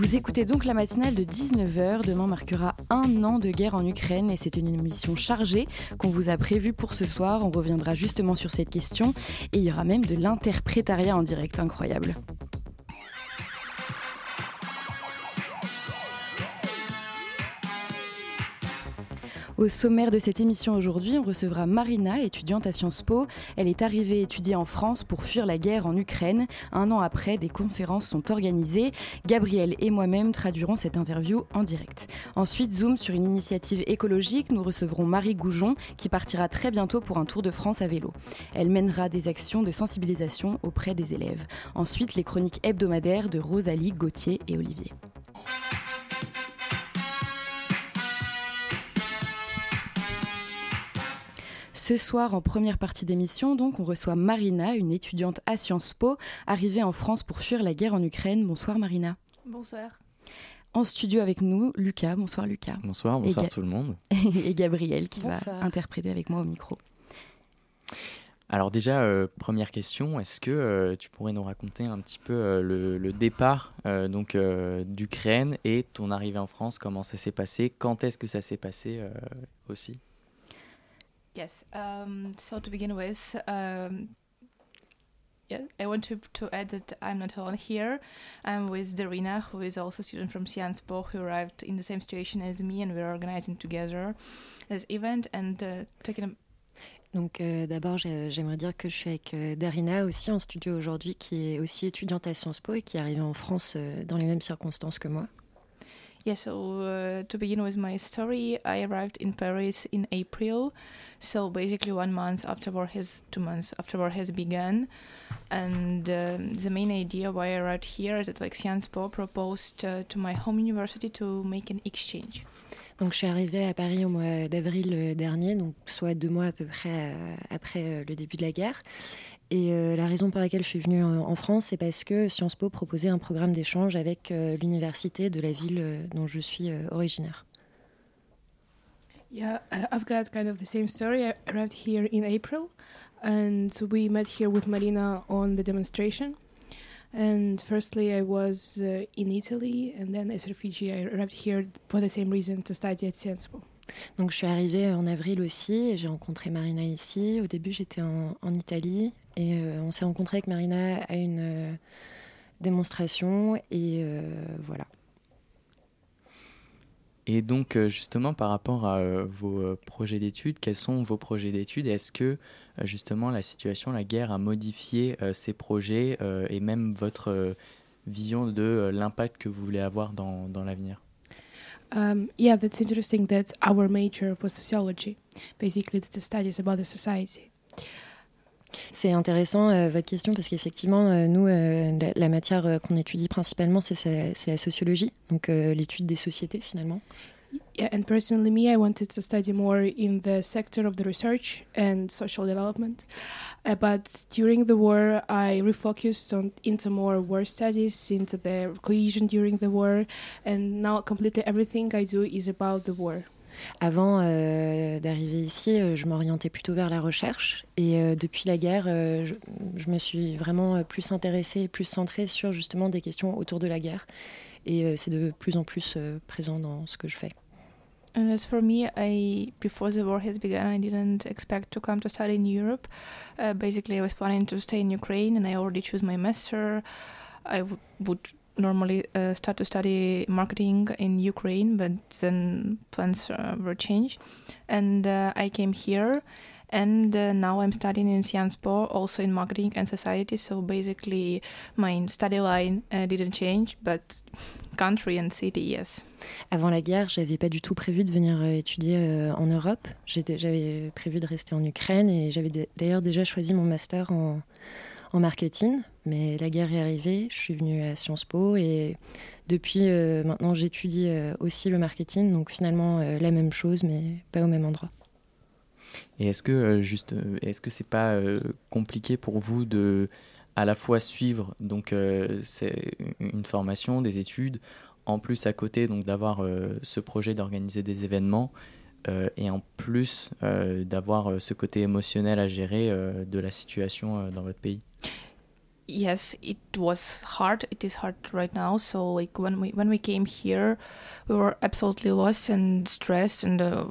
Vous écoutez donc la matinale de 19h. Demain marquera un an de guerre en Ukraine et c'est une émission chargée qu'on vous a prévue pour ce soir. On reviendra justement sur cette question et il y aura même de l'interprétariat en direct incroyable. Au sommaire de cette émission aujourd'hui, on recevra Marina, étudiante à Sciences Po. Elle est arrivée étudier en France pour fuir la guerre en Ukraine. Un an après, des conférences sont organisées. Gabriel et moi-même traduirons cette interview en direct. Ensuite, zoom sur une initiative écologique. Nous recevrons Marie Goujon qui partira très bientôt pour un tour de France à vélo. Elle mènera des actions de sensibilisation auprès des élèves. Ensuite, les chroniques hebdomadaires de Rosalie, Gauthier et Olivier. Ce soir, en première partie d'émission, donc, on reçoit Marina, une étudiante à Sciences Po, arrivée en France pour fuir la guerre en Ukraine. Bonsoir Marina. Bonsoir. En studio avec nous, Lucas. Bonsoir Lucas. Bonsoir, bonsoir tout le monde. et Gabriel qui va interpréter avec moi au micro. Alors déjà, euh, première question, est-ce que euh, tu pourrais nous raconter un petit peu euh, le, départ donc d'Ukraine et ton arrivée en France, comment ça s'est passé, quand est-ce que ça s'est passé aussi? Yes. Um, so to begin with, um, yeah, I want to, to add that I'm not alone here. I'm with Darina, who is also a student from Sciences Po, who arrived in the same situation as me, and we're organizing together this event and uh, taking Donc euh, d'abord, j'aimerais dire que je suis avec euh, Darina aussi en studio aujourd'hui, qui est aussi étudiante à Sciences Po et qui est arrivée en France euh, dans les mêmes circonstances que moi. Yeah, so uh, to begin with my story, I arrived in Paris in April. So basically, one month after war has two months after war has begun, and um, the main idea why I arrived here is that like Sciences Po proposed uh, to my home university to make an exchange. Donc je suis arrivée à Paris au mois d'avril euh, dernier, donc soit deux mois à peu près euh, après euh, le début de la guerre. Et euh, la raison pour laquelle je suis venue en, France, c'est parce que Sciences Po proposait un programme d'échange avec euh, l'université de la ville euh, dont je suis euh, originaire. Yeah, uh, I've got kind of the same story. I arrived here in April, and we met here with Marina on the demonstration. And firstly, I was uh, in Italy, and then as a refugee, I arrived here for the same reason to study at Sciences Po. Donc je suis arrivée en avril aussi et j'ai rencontré Marina ici. Au début j'étais en, en, Italie et euh, on s'est rencontré avec Marina à une euh, démonstration et euh, voilà. Et donc justement par rapport à vos projets d'études, quels sont vos projets d'études? Est-ce que justement la situation, la guerre a modifié ces projets et même votre vision de l'impact que vous voulez avoir dans, dans l'avenir? Um, yeah, that's interesting that our major was sociology. Basically, it's the studies about the society. C'est intéressant euh, votre question parce qu'effectivement, euh, nous, euh, la, la, matière euh, qu'on étudie principalement, c'est la sociologie, donc euh, l'étude des sociétés finalement. Yeah, and personally, me, I wanted to study more in the sector of the research and social development. Uh, but during the war, I refocused on into more war studies, into the cohesion during the war, and now completely everything I do is about the war. Avant euh, d'arriver ici, euh, je m'orientais plutôt vers la recherche et euh, depuis la guerre, euh, je, je, me suis vraiment plus intéressée, plus centrée sur justement des questions autour de la guerre et c'est de plus en plus présent dans ce que je fais. And as for me, I before the war has begun, I didn't expect to come to study in Europe. Uh, basically, I was planning to stay in Ukraine, and I already chose my master. I would normally uh, start to study marketing in Ukraine, but then plans uh, were changed, and uh, I came here. And uh, now I'm studying in Sciences Po, also in marketing and society. So basically, my study line uh, didn't change, but country and city, yes. Avant la guerre, j'avais pas du tout prévu de venir euh, étudier euh, en Europe. J'avais prévu de rester en Ukraine et j'avais d'ailleurs déjà choisi mon master en, en, marketing. Mais la guerre est arrivée, je suis venue à Sciences Po et depuis euh, maintenant j'étudie euh, aussi le marketing. Donc finalement euh, la même chose, mais pas au même endroit. Et est-ce que juste, est-ce que c'est pas compliqué pour vous de à la fois suivre donc une formation, des études, en plus à côté donc d'avoir ce projet d'organiser des événements et en plus d'avoir ce côté émotionnel à gérer de la situation dans votre pays? Yes it was hard. It is hard right now. So like when we when we came here we were absolutely lost and stressed and uh,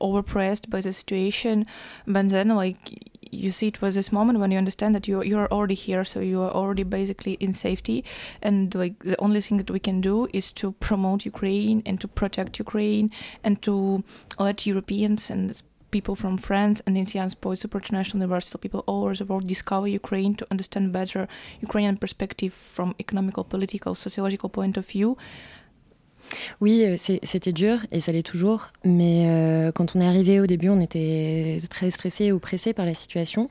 overpressed by the situation. But then like you see it was this moment when you understand that you you're already here. So you are already basically in safety. And like the only thing that we can do is to promote ukraine and to protect ukraine and to let europeans and people from France and in Sciences Po Super International University, people all over the world discover Ukraine to understand better Ukrainian perspective from economical, political, sociological point of view. Oui, euh, c'était dur et ça l'est toujours. Mais euh, quand on est arrivé au début, on était très stressé ou pressé par la situation.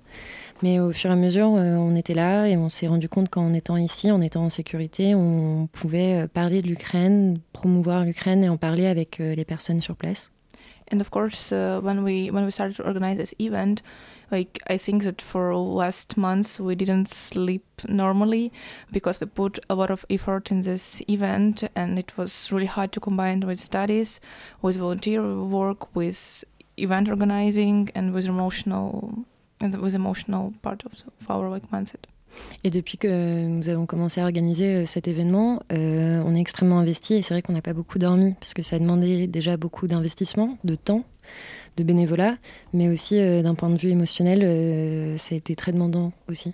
Mais au fur et à mesure, euh, on était là et on s'est rendu compte qu'en étant ici, en étant en sécurité, on pouvait euh, parler de l'Ukraine, promouvoir l'Ukraine et en parler avec les personnes sur place. And of course uh, when we when we started to organize this event like i think that for last months we didn't sleep normally because we put a lot of effort in this event and it was really hard to combine with studies with volunteer work with event organizing and with emotional and with emotional part of, of our like mindset Et depuis que nous avons commencé à organiser euh, cet événement, euh, on est extrêmement investi et c'est vrai qu'on n'a pas beaucoup dormi parce que ça a demandé déjà beaucoup d'investissement, de temps, de bénévolat, mais aussi euh, d'un point de vue émotionnel, ça a été très demandant aussi.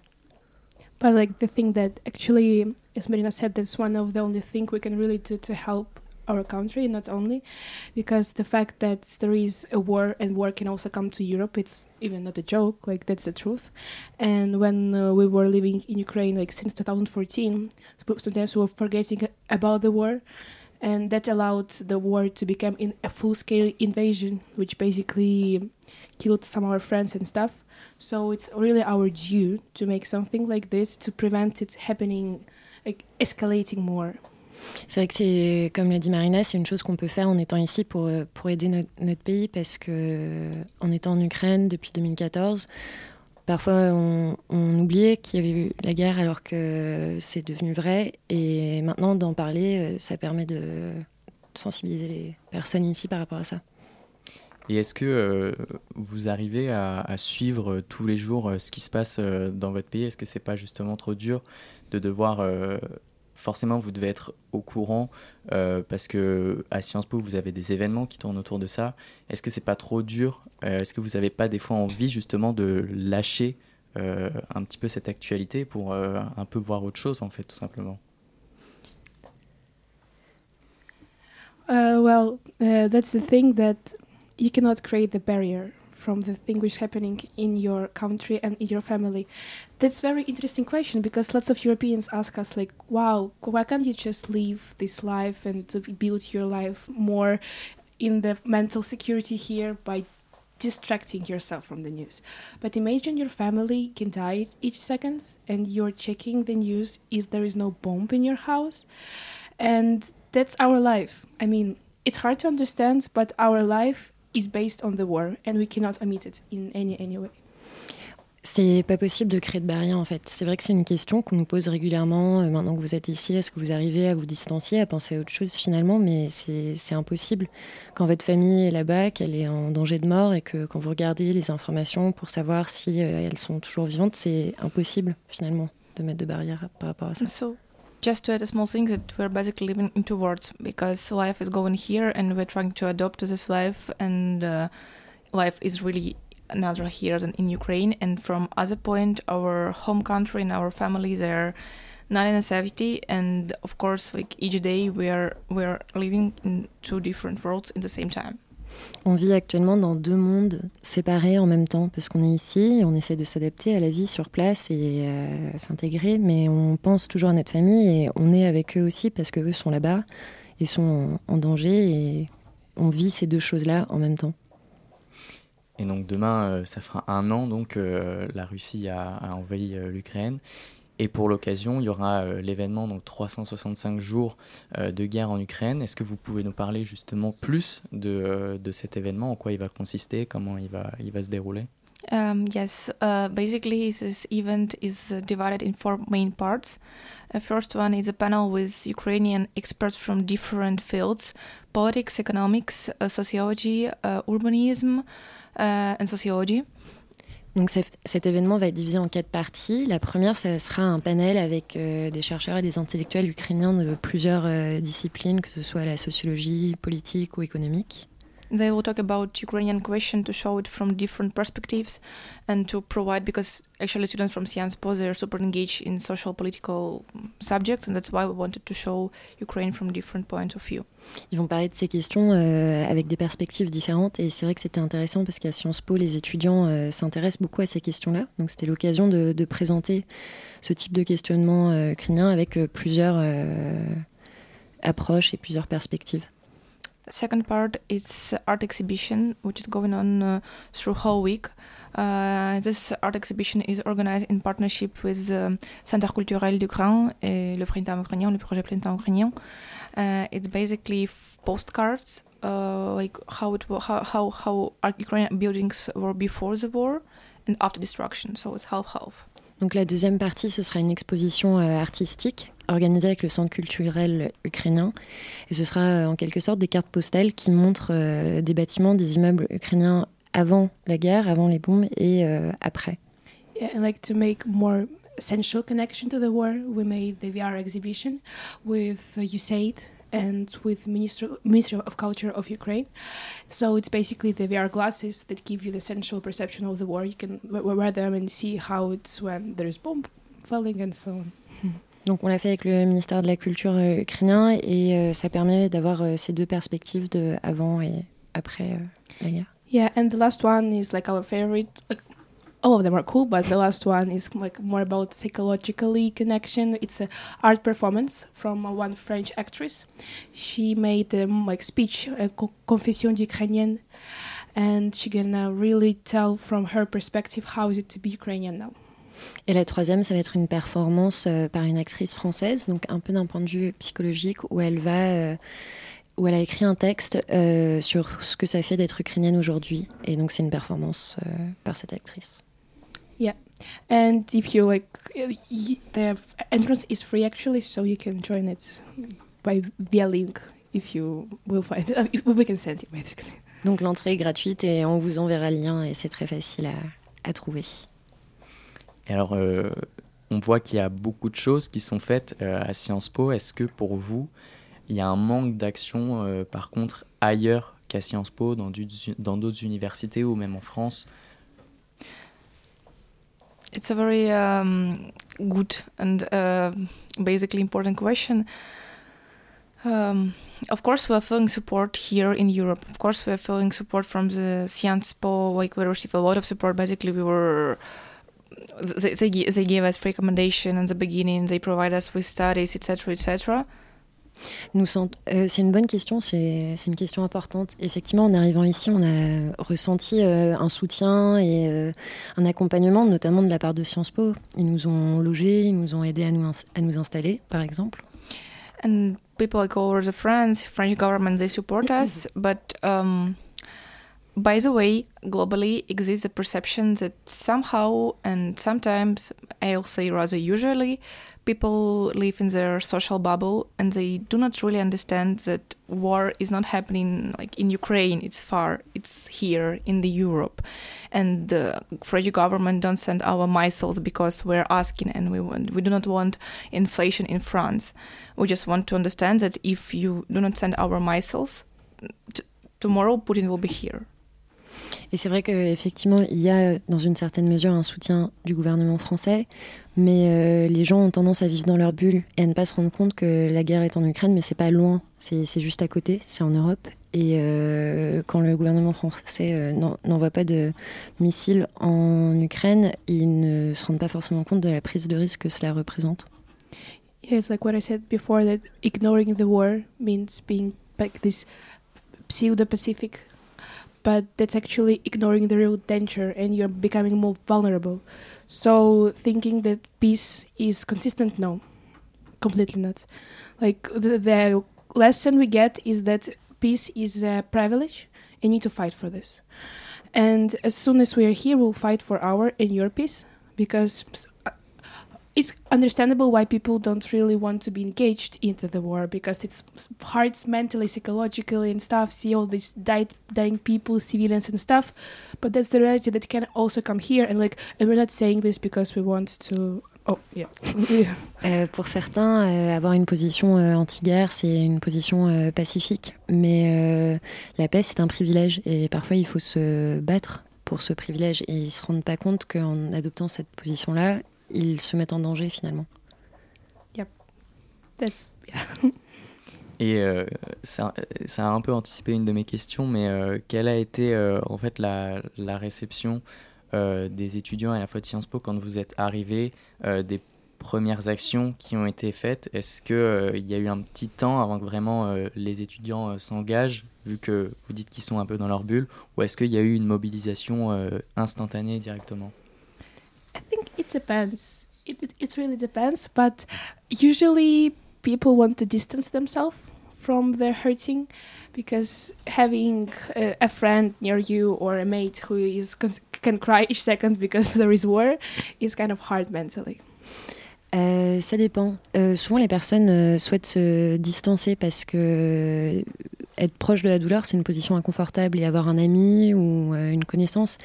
But like the thing that actually, as Marina said, that's one of the only things we can really do to help our country, not only because the fact that there is a war and war can also come to Europe, it's even not a joke, like that's the truth. And when uh, we were living in Ukraine, like since 2014, sometimes we were forgetting about the war. And that allowed the war to become in a full scale invasion, which basically killed some of our friends and stuff. So it's really our due to make something like this to prevent it happening, like escalating more. C'est vrai que c'est, comme l'a dit Marina, c'est une chose qu'on peut faire en étant ici pour, euh, pour aider notre, pays parce que en étant en Ukraine depuis 2014, parfois on, oubliait qu'il y avait eu la guerre alors que c'est devenu vrai et maintenant d'en parler, euh, ça permet de sensibiliser les personnes ici par rapport à ça. Et est-ce que euh, vous arrivez à, à, suivre tous les jours ce qui se passe dans votre pays? Est-ce que c'est pas justement trop dur de devoir forcément vous devez être au courant euh, parce que à Sciences Po vous avez des événements qui tournent autour de ça. Est-ce que c'est pas trop dur euh, Est-ce que vous n'avez pas des fois envie justement de lâcher euh, un petit peu cette actualité pour un peu voir autre chose en fait tout simplement? Well, that's the thing that you cannot create the barrier. From the thing which is happening in your country and in your family? That's very interesting question because lots of Europeans ask us like, "Wow, why can't you just live this life and to build your life more in the mental security here by distracting yourself from the news. But imagine your family can die each second and you're checking the news if there is no bomb in your house. And that's our life. I mean, it's hard to understand, but our life is based on the war and we cannot omit it in any, any way. C'est pas possible de créer de barrières en fait. C'est vrai que c'est une question qu'on nous pose régulièrement. Euh, maintenant que vous êtes ici, est-ce que vous arrivez à vous distancier, à penser à autre chose finalement Mais c'est impossible. Quand votre famille est là-bas, qu'elle est en danger de mort et que quand vous regardez les informations pour savoir si euh, elles sont toujours vivantes, c'est impossible finalement de mettre de barrières par rapport à ça. So just to add a small thing that we're basically living in two worlds because life is going here and we're trying to adopt to this life and uh, life is really another here than in Ukraine and from other point our home country and our families are not in a safety and of course like each day we are we're living in two different worlds in the same time. On vit actuellement dans deux mondes séparés en même temps, parce qu'on est ici, on essaie de s'adapter à la vie sur place et à s'intégrer, mais on pense toujours à notre famille et on est avec eux aussi parce qu'eux sont là-bas et sont en, danger et on vit ces deux choses-là en même temps. Et donc demain, euh, ça fera un an donc euh, la Russie a, envahi euh, l'Ukraine. Et pour l'occasion, il y aura l'événement, donc 365 jours de guerre en Ukraine. Est-ce que vous pouvez nous parler justement plus de, de cet événement, en quoi il va consister, comment il va, il va se dérouler? Um, yes, uh, basically, this event is uh, divided in four main parts. The first one is a panel with Ukrainian experts from different fields politics, economics, uh, sociology, uh, urbanism, uh, and sociology. Donc cet événement va être divisé en quatre parties. La première, ce sera un panel avec euh, des chercheurs et des intellectuels ukrainiens de plusieurs euh, disciplines, que ce soit la sociologie, politique ou économique. They will talk about Ukrainian question to show it from different perspectives and to provide because actually students from Sciences Po they're super engaged in social political subjects and that's why we wanted to show Ukraine from different points of view. Ils vont parler de ces questions euh, avec des perspectives différentes et c'est vrai que c'était intéressant parce qu'à Sciences Po les étudiants euh, s'intéressent beaucoup à ces questions-là donc c'était l'occasion de, de, présenter ce type de questionnement euh, ukrainien avec euh, plusieurs euh, approches et plusieurs perspectives. Second part is art exhibition, which is going on uh, through whole week. Uh, this art exhibition is organized in partnership with um, Centre culturel d'Ukraine et le Printemps ukrainien, le projet Printemps ukrainien. Uh, it's basically postcards, uh, like how it how how how Ukrainian buildings were before the war and after destruction. So it's half half. Donc la deuxième partie, ce sera une exposition euh, artistique organisée avec le Centre culturel ukrainien. Et ce sera euh, en quelque sorte des cartes postales qui montrent euh, des bâtiments, des immeubles ukrainiens avant la guerre, avant les bombes et euh, après. Yeah, and like to make more essential connection to the war, we made the VR exhibition with uh, USAID and with Ministry, Ministry of Culture of Ukraine. So it's basically the VR glasses that give you the sensual perception of the war. You can wear them and see how it's when there's bomb falling and so on. Donc on l'a fait avec le ministère de la Culture euh, ukrainien et euh, ça permet d'avoir euh, ces deux perspectives de avant et après la guerre. Yeah, and the last one is like our favorite. Like, all of them are cool, but the last one is like more about psychologically connection. It's a art performance from one French actress. She made um, like speech, a confession d'Ukrainienne, and she gonna really tell from her perspective how is it to be Ukrainian now. Et la troisième, ça va être une performance euh, par une actrice française, donc un peu d'un point de vue psychologique, où elle va, euh, où elle a écrit un texte euh, sur ce que ça fait d'être ukrainienne aujourd'hui. Et donc c'est une performance euh, par cette actrice. Yeah, and if you like, the entrance is free actually, so you can join it by via link if you will find it. We can send it basically. Donc l'entrée est gratuite et on vous enverra le lien et c'est très facile à, à trouver. Alors, euh, on voit qu'il y a beaucoup de choses qui sont faites euh, à Sciences Po. Est-ce que pour vous, il y a un manque d'action, euh, par contre, ailleurs qu'à Sciences Po, dans d'autres universités ou même en France? It's a very um, good and uh, basically important question. Um, of course, we are feeling support here in Europe. Of course, we are feeling support from the Sciences Po. Like we receive a lot of support. Basically, we were they, they, they gave us recommendation in the beginning. They provide us with studies, etc., etc. Nous euh, c'est une bonne question, c'est une question importante. Effectivement, en arrivant ici, on a ressenti euh, un soutien et euh, un accompagnement, notamment de la part de Sciences Po. Ils nous ont logés, ils nous ont aidés à nous, à nous installer, par exemple. And people like all over the France, French government, they support us, but um, by the way, globally exists a perception that somehow and sometimes, I'll say rather usually, people live in their social bubble and they do not really understand that war is not happening like in Ukraine, it's far, it's here in the Europe. And the French government don't send our missiles because we're asking and we want, we do not want inflation in France. We just want to understand that if you do not send our missiles, tomorrow Putin will be here. Et c'est vrai qu'effectivement, il y a dans une certaine mesure un soutien du gouvernement français, mais euh, les gens ont tendance à vivre dans leur bulle et à ne pas se rendre compte que la guerre est en Ukraine, mais c'est pas loin, c'est juste à côté, c'est en Europe. Et euh, quand le gouvernement français euh, n'envoie pas de missiles en Ukraine, ils ne se rendent pas forcément compte de la prise de risque que cela représente. Yes, like what I said before, that ignoring the war means being like this pseudo-Pacific but that's actually ignoring the real danger and you're becoming more vulnerable. So thinking that peace is consistent, no, completely not. Like the, the lesson we get is that peace is a privilege and you need to fight for this. And as soon as we are here, we'll fight for our and your peace because uh, it's understandable why people don't really want to be engaged into the war because it's hard mentally, psychologically, and stuff. See all these died, dying people, civilians, and stuff. But that's the reality that can also come here. And like, and we're not saying this because we want to. Oh, yeah. euh, pour certains, euh, avoir une position euh, anti-guerre, c'est une position euh, pacifique. Mais la paix, c'est un privilège. Et parfois, il faut se battre pour ce privilège. Et ils ne se rendent pas compte qu'en adoptant cette position-là, ils se mettent en danger finalement. Yep. That's, Et euh, ça, ça, a un peu anticipé une de mes questions, mais euh, quelle a été euh, en fait la, la réception euh, des étudiants à la fois de Sciences Po quand vous êtes arrivés, euh, des premières actions qui ont été faites? Est-ce qu'il euh, il y a eu un petit temps avant que vraiment les étudiants s'engagent, vu que vous dites qu'ils sont un peu dans leur bulle, ou est-ce qu'il y a eu une mobilisation instantanée directement? I think it depends. It, it, it really depends, but usually people want to distance themselves from their hurting because having a, a, friend near you or a mate who is can cry each second because there is war is kind of hard mentally. Euh, ça dépend. Euh, souvent, les personnes euh, souhaitent se distancer parce que être proche de la douleur, c'est une position inconfortable et avoir un ami ou euh, une connaissance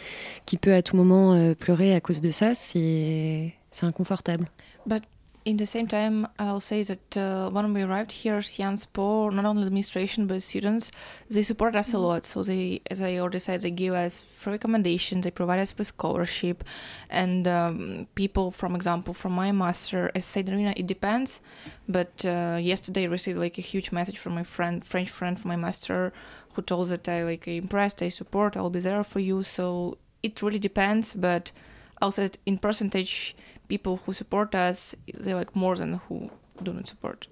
qui peut à tout moment euh, pleurer à cause de ça, c'est inconfortable. But in the same time, I'll say that uh, when we arrived here, Sciences Po, not only the administration but students, they support us a lot. So they, as I already said, they give us free recommendations, they provide us with scholarship, and um, people, from example, from my master, as said, Rina, it depends. But uh, yesterday, I received like a huge message from my friend, French friend from my master, who told that I like impressed, I support, I'll be there for you. So it really depends, but also in percentage people who support us, they like more than who do not support.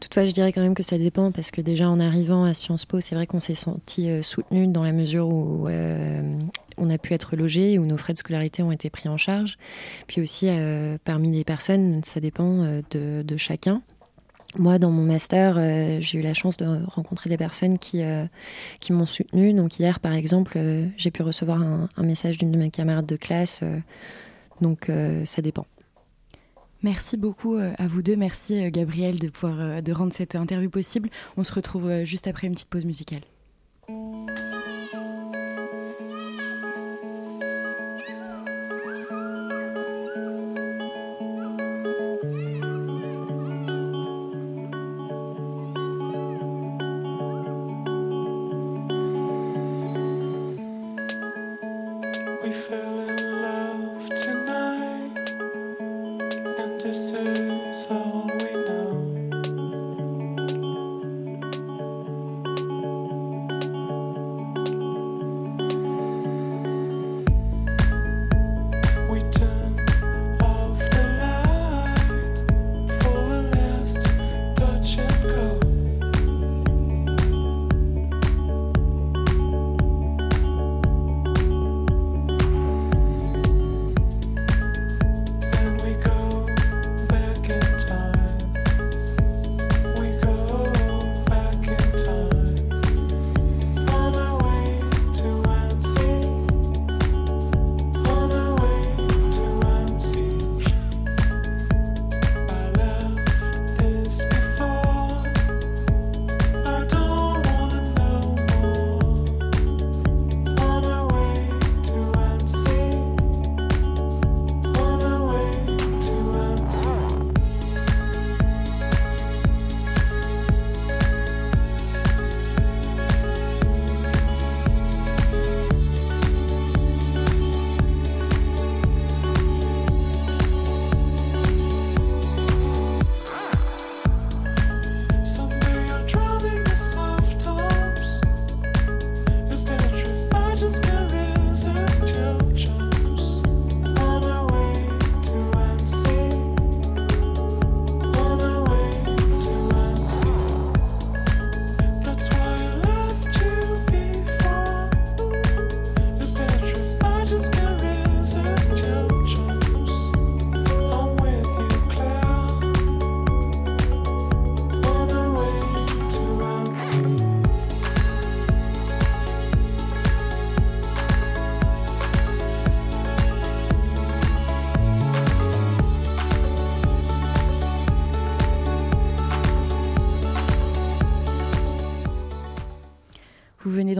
Toutefois, je dirais quand même que ça dépend parce que déjà en arrivant à Sciences Po, c'est vrai qu'on s'est senti euh, soutenu dans la mesure où euh, on a pu être logé, où nos frais de scolarité ont été pris en charge. Puis aussi, euh, parmi les personnes, ça dépend de, chacun. Moi, dans mon master, j'ai eu la chance de rencontrer des personnes qui, qui m'ont soutenu. Donc hier, par exemple, j'ai pu recevoir un message d'une de mes camarades de classe donc euh, ça dépend. Merci beaucoup euh, à vous deux. Merci euh, Gabriel de pouvoir de rendre cette interview possible. On se retrouve juste après une petite pause musicale.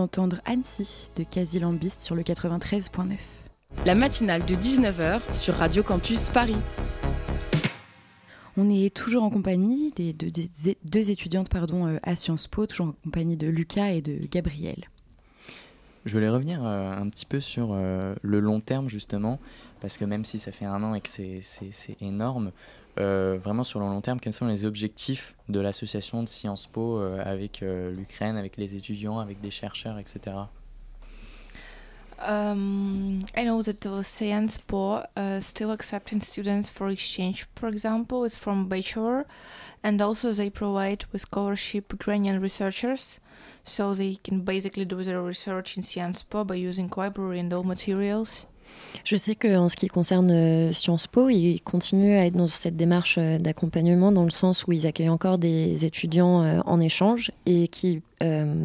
Venez d'entendre Annecy de Quasi Lambiste sur le 93.9. La matinale de 19h sur Radio Campus Paris. On est toujours en compagnie des deux, étudiantes pardon, euh, à Sciences Po, toujours en compagnie de Lucas et de Gabriel. Je voulais revenir euh, un petit peu sur euh, le long terme justement, parce que même si ça fait un an et que c'est énorme, vraiment sur le long terme, quels sont les objectifs de l'association de Sciences Po avec l'Ukraine, avec les étudiants, avec des chercheurs, etc. Um, I know that the Science Po uh, still accepting students for exchange, for example, it's from bachelor, and also they provide with scholarship Ukrainian researchers, so they can basically do their research in Sciences Po by using library and all materials. Je sais qu'en ce qui concerne euh, Sciences Po, ils continuent à être dans cette démarche euh, d'accompagnement dans le sens où ils accueillent encore des étudiants euh, en échange et qui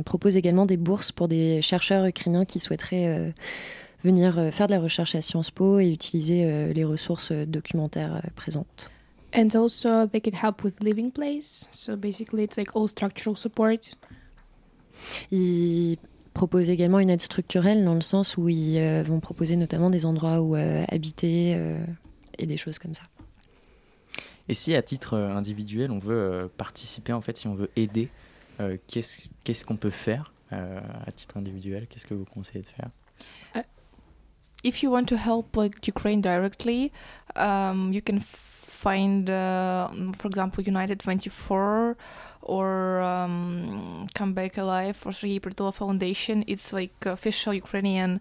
proposent également des bourses pour des chercheurs ukrainiens qui souhaiteraient venir faire de la recherche à Sciences Po et utiliser les ressources documentaires présentes. And also they can help with living place. So basically it's like all structural support. Ils proposent également une aide structurelle dans le sens où ils euh, vont proposer notamment des endroits où euh, habiter euh, et des choses comme ça. Et si à titre individuel on veut participer, en fait, si on veut aider, qu'est-ce qu'on peut faire à titre individuel? Qu'est-ce que vous conseillez de faire? Uh, If you want to help like Ukraine directly, um, you can find, uh, for example, United 24 or um, Come Back Alive or Sergei Pertula Foundation. It's like official Ukrainian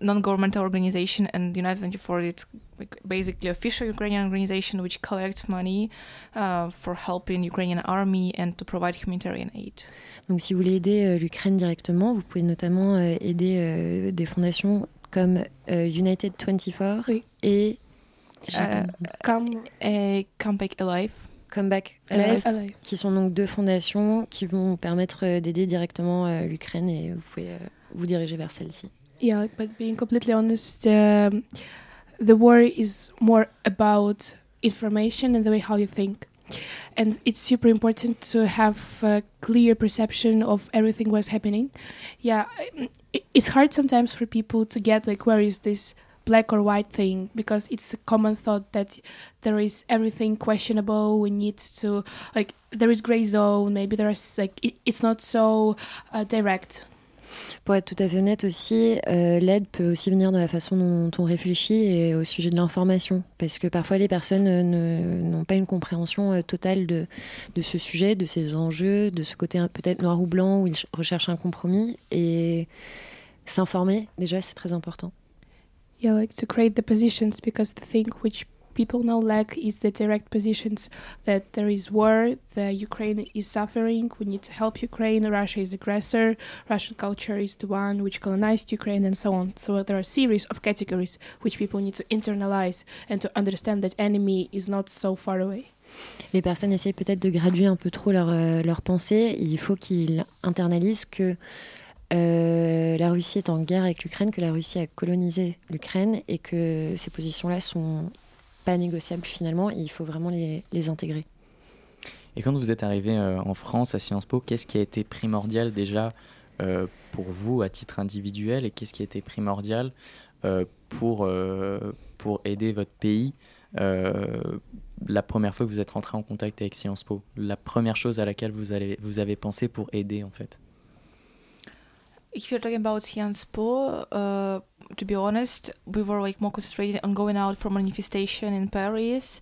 non-governmental organization and United 24 it's like basically official Ukrainian organization which collects money uh, for helping Ukrainian army and to provide humanitarian aid. Donc si vous voulez aider euh, l'Ukraine directement, vous pouvez notamment euh, aider euh, des fondations comme euh, United 24 oui. et euh, come, et Come Back Alive. Comeback Alive, Alive, qui sont donc deux fondations qui vont permettre euh, d'aider directement euh, l'Ukraine et vous pouvez vous diriger vers celle-ci. Yeah, but being completely honest, um, the war is more about information and the way how you think. And it's super important to have a clear perception of everything what's happening. Yeah, it's hard sometimes for people to get like where is this black or white thing because it's a common thought that there is everything questionable we need to like there is gray zone maybe there's like it, it's not so uh, direct Pour être tout à fait honnête aussi, euh, l'aide peut aussi venir de la façon dont on réfléchit et au sujet de l'information. Parce que parfois les personnes n'ont pas une compréhension euh, totale de, de ce sujet, de ces enjeux, de ce côté peut-être noir ou blanc où ils recherchent un compromis. Et s'informer, déjà, c'est très important. Yeah like to create the positions because the thing which people now lack is the direct positions that there is war the ukraine is suffering we need to help ukraine russia is aggressor russian culture is the one which colonized ukraine and so on so there are a series of categories which people need to internalize and to understand that enemy is not so far away Les personnes essayent peut-être de graduer un peu trop leur, euh, leur pensée. Il faut qu'ils internalisent que Euh, la Russie est en guerre avec l'Ukraine, que la Russie a colonisé l'Ukraine et que ces positions-là sont pas négociables finalement. il faut vraiment les, intégrer. Et quand vous êtes arrivé euh, en France à Sciences Po, qu'est-ce qui a été primordial déjà euh, pour vous à titre individuel et qu'est-ce qui a été primordial pour, pour aider votre pays la première fois que vous êtes rentré en contact avec Sciences Po? La première chose à laquelle vous, allez, vous avez pensé pour aider en fait? If you're talking about Sciences Po, uh, to be honest, we were like more concentrated on going out for manifestation in Paris,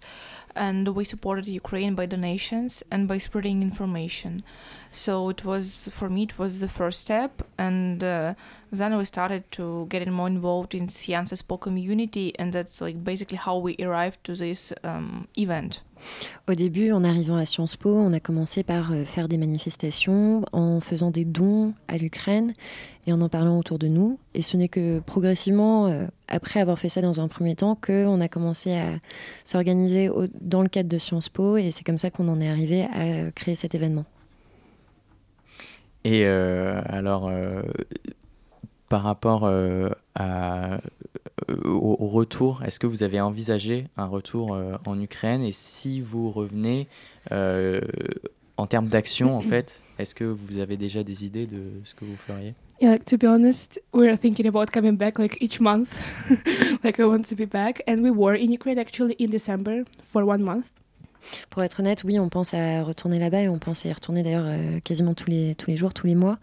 and we supported Ukraine by donations and by spreading information. So it was for me, it was the first step, and uh, then we started to get more involved in Sciences Po community, and that's like basically how we arrived to this um, event. Au début, en arrivant à Sciences Po, on a commencé par euh, faire des manifestations en faisant des dons à l'Ukraine et en en parlant autour de nous. Et ce n'est que progressivement, euh, après avoir fait ça dans un premier temps, qu'on a commencé à s'organiser dans le cadre de Sciences Po et c'est comme ça qu'on en est arrivé à créer cet événement. Et euh, alors, par rapport euh, au, retour, est-ce que vous avez envisagé un retour euh, en Ukraine? Et si vous revenez, euh, en termes d'action, en fait, est-ce que vous avez déjà des idées de ce que vous feriez? Yeah, like to be honest, we're thinking about coming back like each month. like I want to be back, and we were in Ukraine actually in December for one month. Pour être honnête, oui, on pense à retourner là-bas et on pense à y retourner d'ailleurs euh, quasiment tous les, tous les jours, tous les mois.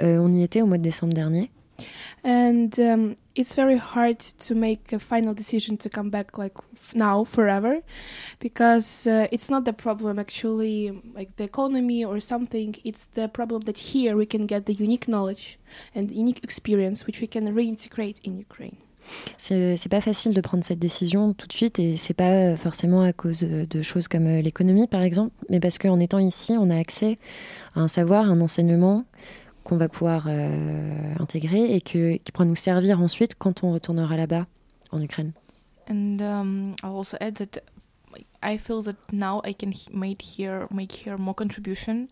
Euh, on y était au mois de décembre dernier. And um, it's very hard to make a final decision to come back like f- now forever because uh, it's not the problem actually like the economy or something it's the problem that here we can get the unique knowledge and unique experience which we can reintegrate in Ukraine. C'est c'est pas facile de prendre cette décision tout de suite et c'est pas forcément à cause de, choses comme euh, l'économie par exemple, mais parce qu'en étant ici, on a accès à un savoir, un enseignement qu'on va pouvoir euh, intégrer et que, qui pourra nous servir ensuite quand on retournera là-bas en Ukraine. And um, I'll also add that I feel that now I can h- make here make here more contribution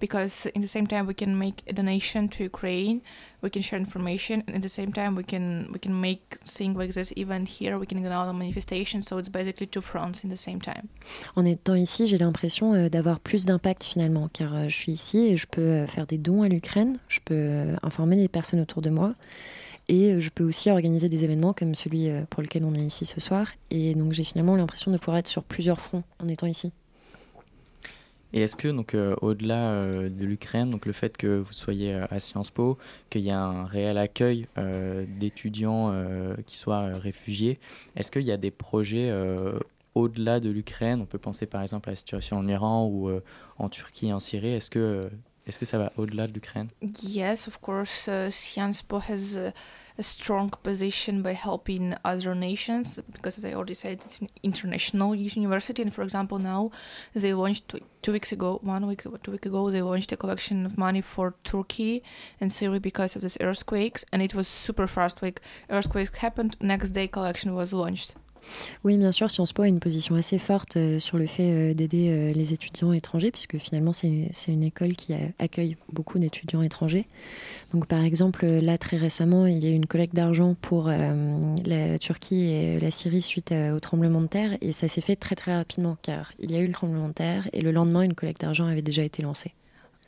because in the same time we can make a donation to Ukraine, we can share information, and at the same time we can we can make things like this even here. We can go out on manifestation, so it's basically two fronts in the same time. En étant ici, j'ai l'impression euh, d'avoir plus d'impact finalement, car euh, je suis ici et je peux euh, faire des dons à l'Ukraine, je peux informer les personnes autour de moi, et je peux aussi organiser des événements comme celui pour lequel on est ici ce soir. Et donc j'ai finalement l'impression de pouvoir être sur plusieurs fronts en étant ici. Et est-ce que, donc, euh, au-delà euh, de l'Ukraine, donc le fait que vous soyez euh, à Sciences Po, qu'il y a un réel accueil d'étudiants qui soient réfugiés, est-ce qu'il y a des projets au-delà de l'Ukraine? On peut penser par exemple à la situation en Iran ou en Turquie en Syrie. Est-ce que, est-ce que ça va au-delà de l'Ukraine? Yes, of course, Sciences Po has a strong position by helping other nations because, as I already said, it's an international university. And for example, now they launched tw- two weeks ago, one week, two weeks ago, they launched a collection of money for Turkey and Syria because of these earthquakes, and it was super fast. Like earthquakes happened, next day collection was launched. Oui, bien sûr, Sciences Po a une position assez forte euh, sur le fait euh, d'aider euh, les étudiants étrangers, puisque finalement c'est une école qui accueille beaucoup d'étudiants étrangers. Donc par exemple, là très récemment, il y a eu une collecte d'argent pour la Turquie et la Syrie suite au tremblement de terre, et ça s'est fait très très rapidement, car il y a eu le tremblement de terre, et le lendemain, une collecte d'argent avait déjà été lancée.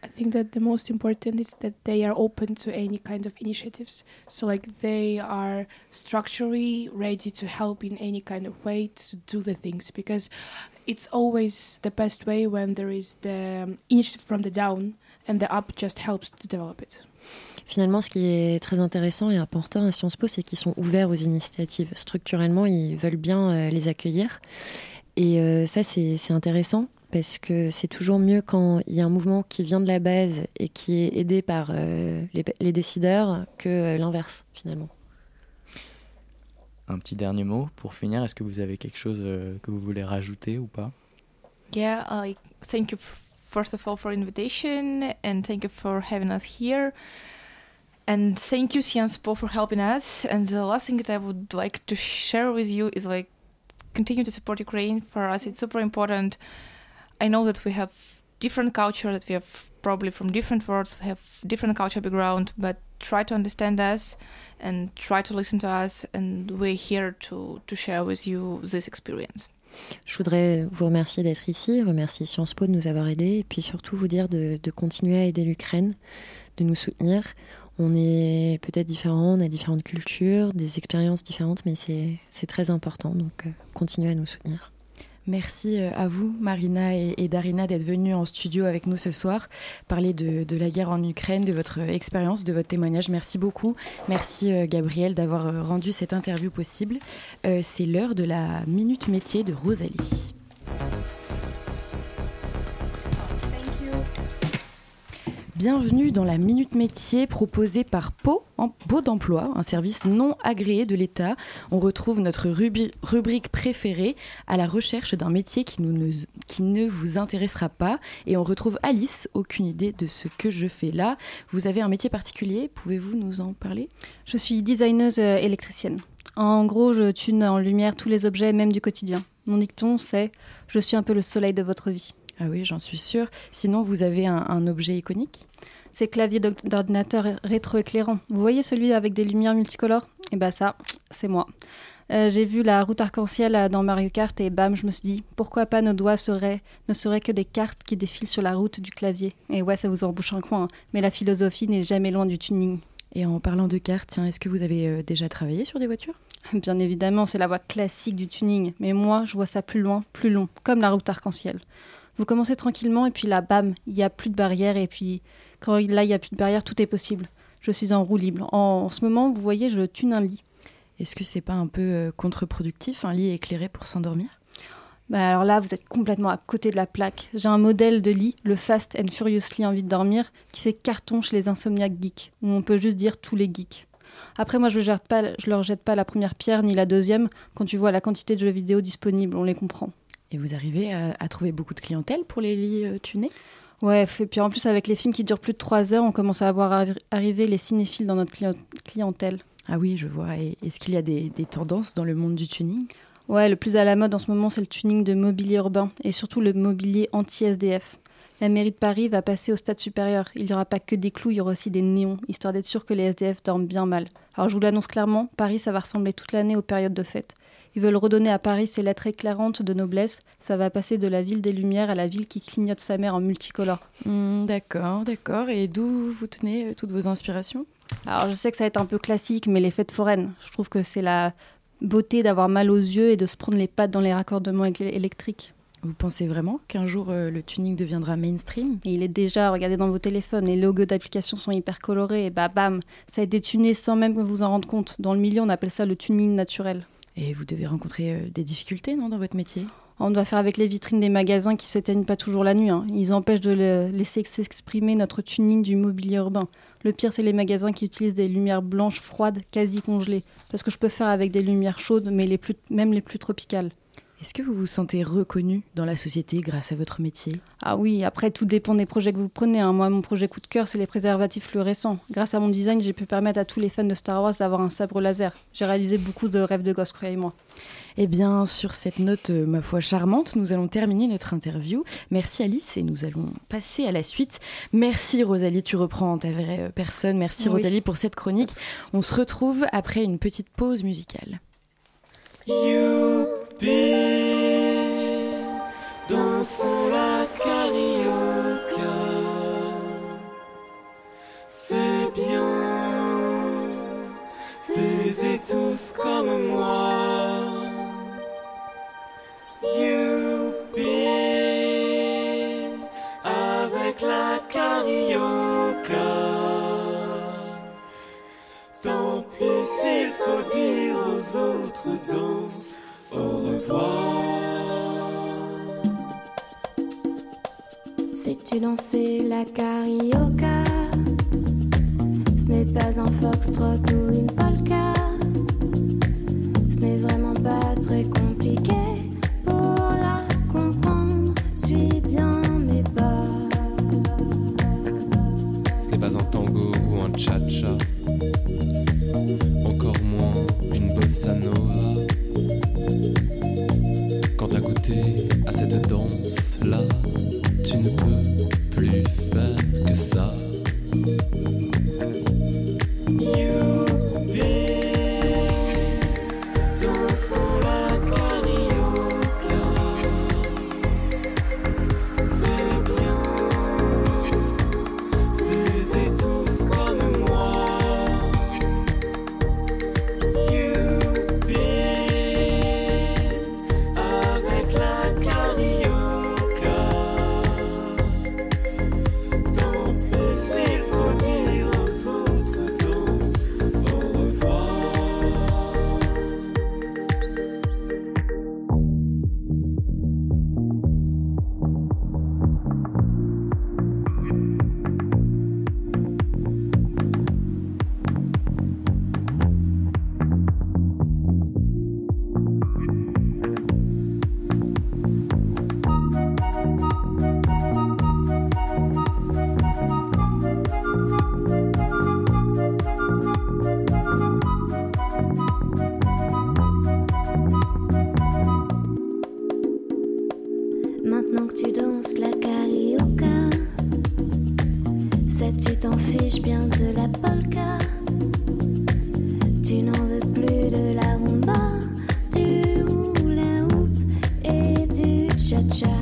I think that the most important is that they are open to any kind of initiatives. So like they are structurally ready to help in any kind of way to do the things because it's always the best way when there is the um, initiative from the down and the up just helps to develop it. Finalement, ce qui est très intéressant et important à Sciences Po, c'est qu'ils sont ouverts aux initiatives. Structurellement, ils veulent bien euh, les accueillir. Et euh, ça, c'est c'est intéressant parce que c'est toujours mieux quand il y a un mouvement qui vient de la base et qui est aidé par euh, les, les décideurs que euh, l'inverse, finalement. Un petit dernier mot pour finir. Est-ce que vous avez quelque chose euh, que vous voulez rajouter ou pas? Yeah, I thank you first of all for invitation and thank you for having us here. And thank you Sciences Po for helping us. And the last thing that I would like to share with you is like continue to support Ukraine. For us it's super important. I know that we have different culture, that we have probably from different worlds, we have different culture background, but try to understand us and try to listen to us and we're here to, to share with you this experience. Je voudrais vous remercier d'être ici, remercier Sciences Po de nous avoir aidés, et puis surtout vous dire de, de continuer à aider l'Ukraine, de nous soutenir. On est peut-être différents, on a différentes cultures, des expériences différentes, mais c'est très important, donc euh, continuez à nous soutenir. Merci euh, à vous, Marina et, Darina, d'être venus en studio avec nous ce soir, parler de, la guerre en Ukraine, de votre expérience, de votre témoignage. Merci beaucoup. Merci, euh, Gabriel, d'avoir euh, rendu cette interview possible. Euh, C'est l'heure de la Minute Métier de Rosalie. Bienvenue dans la Minute Métier proposée par Pau, d'emploi, un service non agréé de l'État. On retrouve notre rubrique préférée à la recherche d'un métier qui, ne, qui ne vous intéressera pas. Et on retrouve Alice, aucune idée de ce que je fais là. Vous avez un métier particulier, pouvez-vous nous en parler? Je suis designeuse euh, électricienne. En gros, je tune en lumière tous les objets, même du quotidien. Mon dicton, c'est Je suis un peu le soleil de votre vie. Ah oui, j'en suis sûre. Sinon, vous avez un, un objet iconique? C'est clavier d'oc- d'ordinateur rétroéclairant. Vous voyez celui avec des lumières multicolores? Eh ben ça, c'est moi. Euh, J'ai vu la route arc-en-ciel euh, dans Mario Kart et bam, je me suis dit pourquoi pas nos doigts seraient, ne seraient que des cartes qui défilent sur la route du clavier? Et ouais, ça vous embouche un coin, hein, mais la philosophie n'est jamais loin du tuning. Et en parlant de cartes, tiens, est-ce que vous avez euh, déjà travaillé sur des voitures? Bien évidemment, c'est la voie classique du tuning, mais moi, je vois ça plus loin, plus long, comme la route arc-en-ciel. Vous commencez tranquillement et puis là, bam, il n'y a plus de barrière et puis quand là, il n'y a plus de barrière, tout est possible. Je suis en roue libre. En, ce moment, vous voyez, je tune un lit. Est-ce que c'est pas un peu euh, contre-productif, un lit éclairé pour s'endormir? Bah alors là, vous êtes complètement à côté de la plaque. J'ai un modèle de lit, le Fast and Furiously Envie de dormir, qui fait carton chez les insomniaques geeks, où on peut juste dire tous les geeks. Après, moi, je ne leur jette pas la première pierre ni la deuxième. Quand tu vois la quantité de jeux vidéo disponibles, on les comprend. Et vous arrivez à, trouver beaucoup de clientèle pour les lits euh, tunés? Ouais, et puis en plus, avec les films qui durent plus de 3 heures, on commence à avoir arrivé les cinéphiles dans notre clientèle. Ah oui, je vois. Est-ce qu'il y a des tendances dans le monde du tuning? Ouais, le plus à la mode en ce moment, c'est le tuning de mobilier urbain et surtout le mobilier anti-SDF. La mairie de Paris va passer au stade supérieur. Il n'y aura pas que des clous, il y aura aussi des néons, histoire d'être sûr que les SDF dorment bien mal. Alors je vous l'annonce clairement, Paris, ça va ressembler toute l'année aux périodes de fête. Ils veulent redonner à Paris ses lettres éclairantes de noblesse. Ça va passer de la ville des Lumières à la ville qui clignote sa mère en multicolore. Hmm, d'accord, d'accord. Et d'où vous tenez euh, toutes vos inspirations? Alors je sais que ça va être un peu classique, mais les fêtes foraines. Je trouve que c'est la beauté d'avoir mal aux yeux et de se prendre les pattes dans les raccordements électriques. Vous pensez vraiment qu'un jour euh, le tuning deviendra mainstream? Il est déjà, regardez dans vos téléphones, les logos d'applications sont hyper colorés, et bah bam, ça a été tuné sans même que vous vous en rendre compte. Dans le milieu, on appelle ça le tuning naturel. Et vous devez rencontrer euh, des difficultés, non, dans votre métier? On doit faire avec les vitrines des magasins qui s'éteignent pas toujours la nuit. Hein. Ils empêchent de laisser s'exprimer notre tuning du mobilier urbain. Le pire, c'est les magasins qui utilisent des lumières blanches froides, quasi congelées. Parce que je peux faire avec des lumières chaudes, mais même les plus tropicales. Est-ce que vous vous sentez reconnu dans la société grâce à votre métier? Ah oui, après tout dépend des projets que vous prenez. Hein. Moi, mon projet coup de cœur, c'est les préservatifs fluorescents. Grâce à mon design, j'ai pu permettre à tous les fans de Star Wars d'avoir un sabre laser. J'ai réalisé beaucoup de rêves de gosse, croyez-moi. Eh bien, sur cette note, euh, ma foi, charmante, nous allons terminer notre interview. Merci Alice et nous allons passer à la suite. Merci Rosalie, tu reprends ta vraie euh, personne. Merci Rosalie pour cette chronique. On se retrouve après une petite pause musicale. Dansons la carioca, c'est bien, faisez tous comme moi. Youpi, avec la carioca. Faut dire aux autres danse au revoir. tu dansais la carioca Ce n'est pas un foxtrot ou une polka. Ce n'est vraiment Quand Tous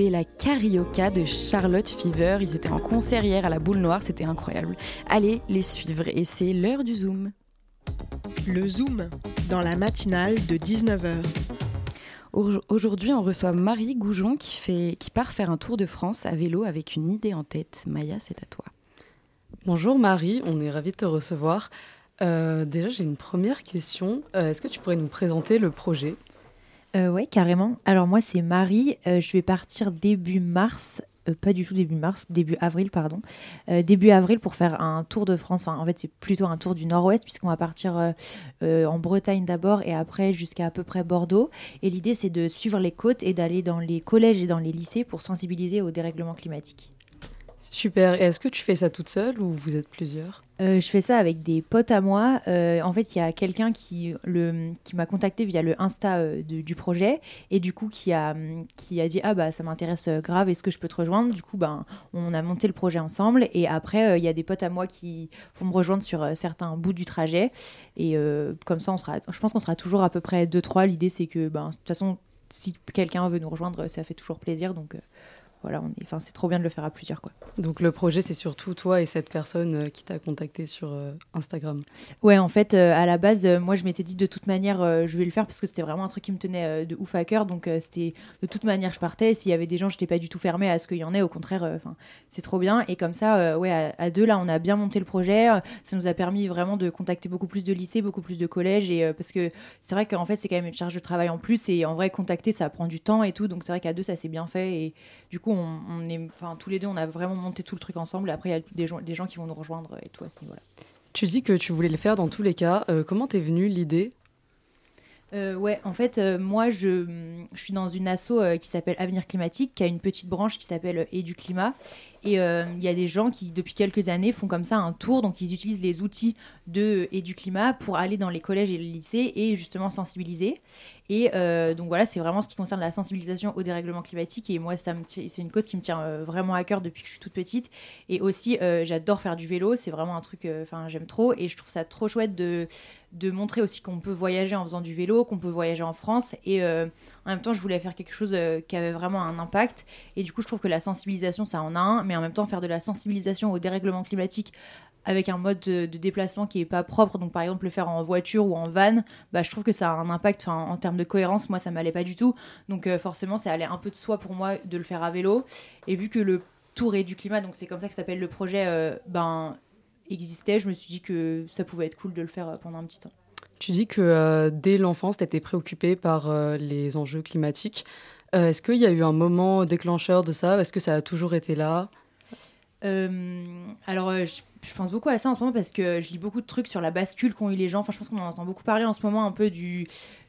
la Carioca de Charlotte Fever. Ils étaient en concert hier à la Boule Noire, c'était incroyable. Allez les suivre et c'est l'heure du Zoom. Le Zoom, dans la matinale de 19h. Aujourd'hui, on reçoit Marie Goujon qui, fait, qui part faire un tour de France à vélo avec une idée en tête. Maya, c'est à toi. Bonjour Marie, on est ravis de te recevoir. Euh, déjà, j'ai une première question. Euh, est-ce que tu pourrais nous présenter le projet? Euh, Oui, carrément. Alors moi, c'est Marie. je vais partir début mars euh, pas du tout début mars, début avril, pardon, euh, début avril pour faire un tour de France. Enfin, en fait, c'est plutôt un tour du nord-ouest, puisqu'on va partir euh, en Bretagne d'abord et après jusqu'à à peu près Bordeaux. Et l'idée, c'est de suivre les côtes et d'aller dans les collèges et dans les lycées pour sensibiliser au dérèglement climatique. Super. Est-ce que tu fais ça toute seule ou vous êtes plusieurs? Euh, je fais ça avec des potes à moi. Euh, en fait, il y a quelqu'un qui, qui m'a contacté via le Insta euh, du projet et du coup qui a, qui a dit Ah bah ça m'intéresse grave, est-ce que je peux te rejoindre? Du coup, ben, on a monté le projet ensemble et après, il y a des potes à moi qui vont me rejoindre sur certains bouts du trajet. Et comme ça, on sera, je pense qu'on sera toujours à peu près 2-3. L'idée, c'est que ben, de toute façon, si quelqu'un veut nous rejoindre, ça fait toujours plaisir. Donc voilà, on est, enfin, c'est trop bien de le faire à plusieurs. Quoi. Donc le projet, c'est surtout toi et cette personne euh, qui t'a contacté sur euh, Instagram. Ouais, en fait, euh, à la base, moi, je m'étais dit de toute manière, je vais le faire parce que c'était vraiment un truc qui me tenait de ouf à cœur. Donc c'était de toute manière, je partais. S'il y avait des gens, je n'étais pas du tout fermée à ce qu'il y en ait. Au contraire, enfin, c'est trop bien. Et comme ça, ouais, à, deux, là, on a bien monté le projet. Ça nous a permis vraiment de contacter beaucoup plus de lycées, beaucoup plus de collèges. Et parce que c'est vrai qu'en fait, c'est quand même une charge de travail en plus. Et en vrai, contacter, ça prend du temps et tout. Donc c'est vrai qu'à deux, ça s'est bien fait. Et du coup, on, est, enfin, tous les deux, on a vraiment monté tout le truc ensemble. Et après, il y a des gens, des gens qui vont nous rejoindre et tout à ce niveau-là. Tu dis que tu voulais le faire dans tous les cas. Euh, comment t'es venue l'idée? Euh, ouais, en fait, euh, moi, je, je, suis dans une asso euh, qui s'appelle Avenir Climatique, qui a une petite branche qui s'appelle Édu Climat. Et il y a des gens qui, depuis quelques années, font comme ça un tour. Donc, ils utilisent les outils de Édu Climat pour aller dans les collèges et les lycées et justement sensibiliser. Et donc, voilà, c'est vraiment ce qui concerne la sensibilisation au dérèglement climatique. Et moi, c'est une cause qui me tient vraiment à cœur depuis que je suis toute petite. Et aussi, j'adore faire du vélo. C'est vraiment un truc, enfin, j'aime trop. Et je trouve ça trop chouette de de montrer aussi qu'on peut voyager en faisant du vélo, qu'on peut voyager en France. Et euh, en même temps, je voulais faire quelque chose euh, qui avait vraiment un impact. Et du coup, je trouve que la sensibilisation, ça en a un. En même temps, faire de la sensibilisation au dérèglement climatique avec un mode de, déplacement qui est pas propre, donc par exemple le faire en voiture ou en van, bah, je trouve que ça a un impact en termes de cohérence. Moi, ça m'allait pas du tout. Donc euh, forcément, ça allait un peu de soi pour moi de le faire à vélo. Et vu que le Tour et du climat, donc c'est comme ça que s'appelle le projet, ben existait, je me suis dit que ça pouvait être cool de le faire euh, pendant un petit temps. Tu dis que euh, dès l'enfance, tu étais préoccupée par euh, les enjeux climatiques. Est-ce qu'il y a eu un moment déclencheur de ça? Est-ce que ça a toujours été là? Alors, je, pense beaucoup à ça en ce moment parce que je lis beaucoup de trucs sur la bascule qu'ont eu les gens. Enfin, je pense qu'on en entend beaucoup parler en ce moment un peu du,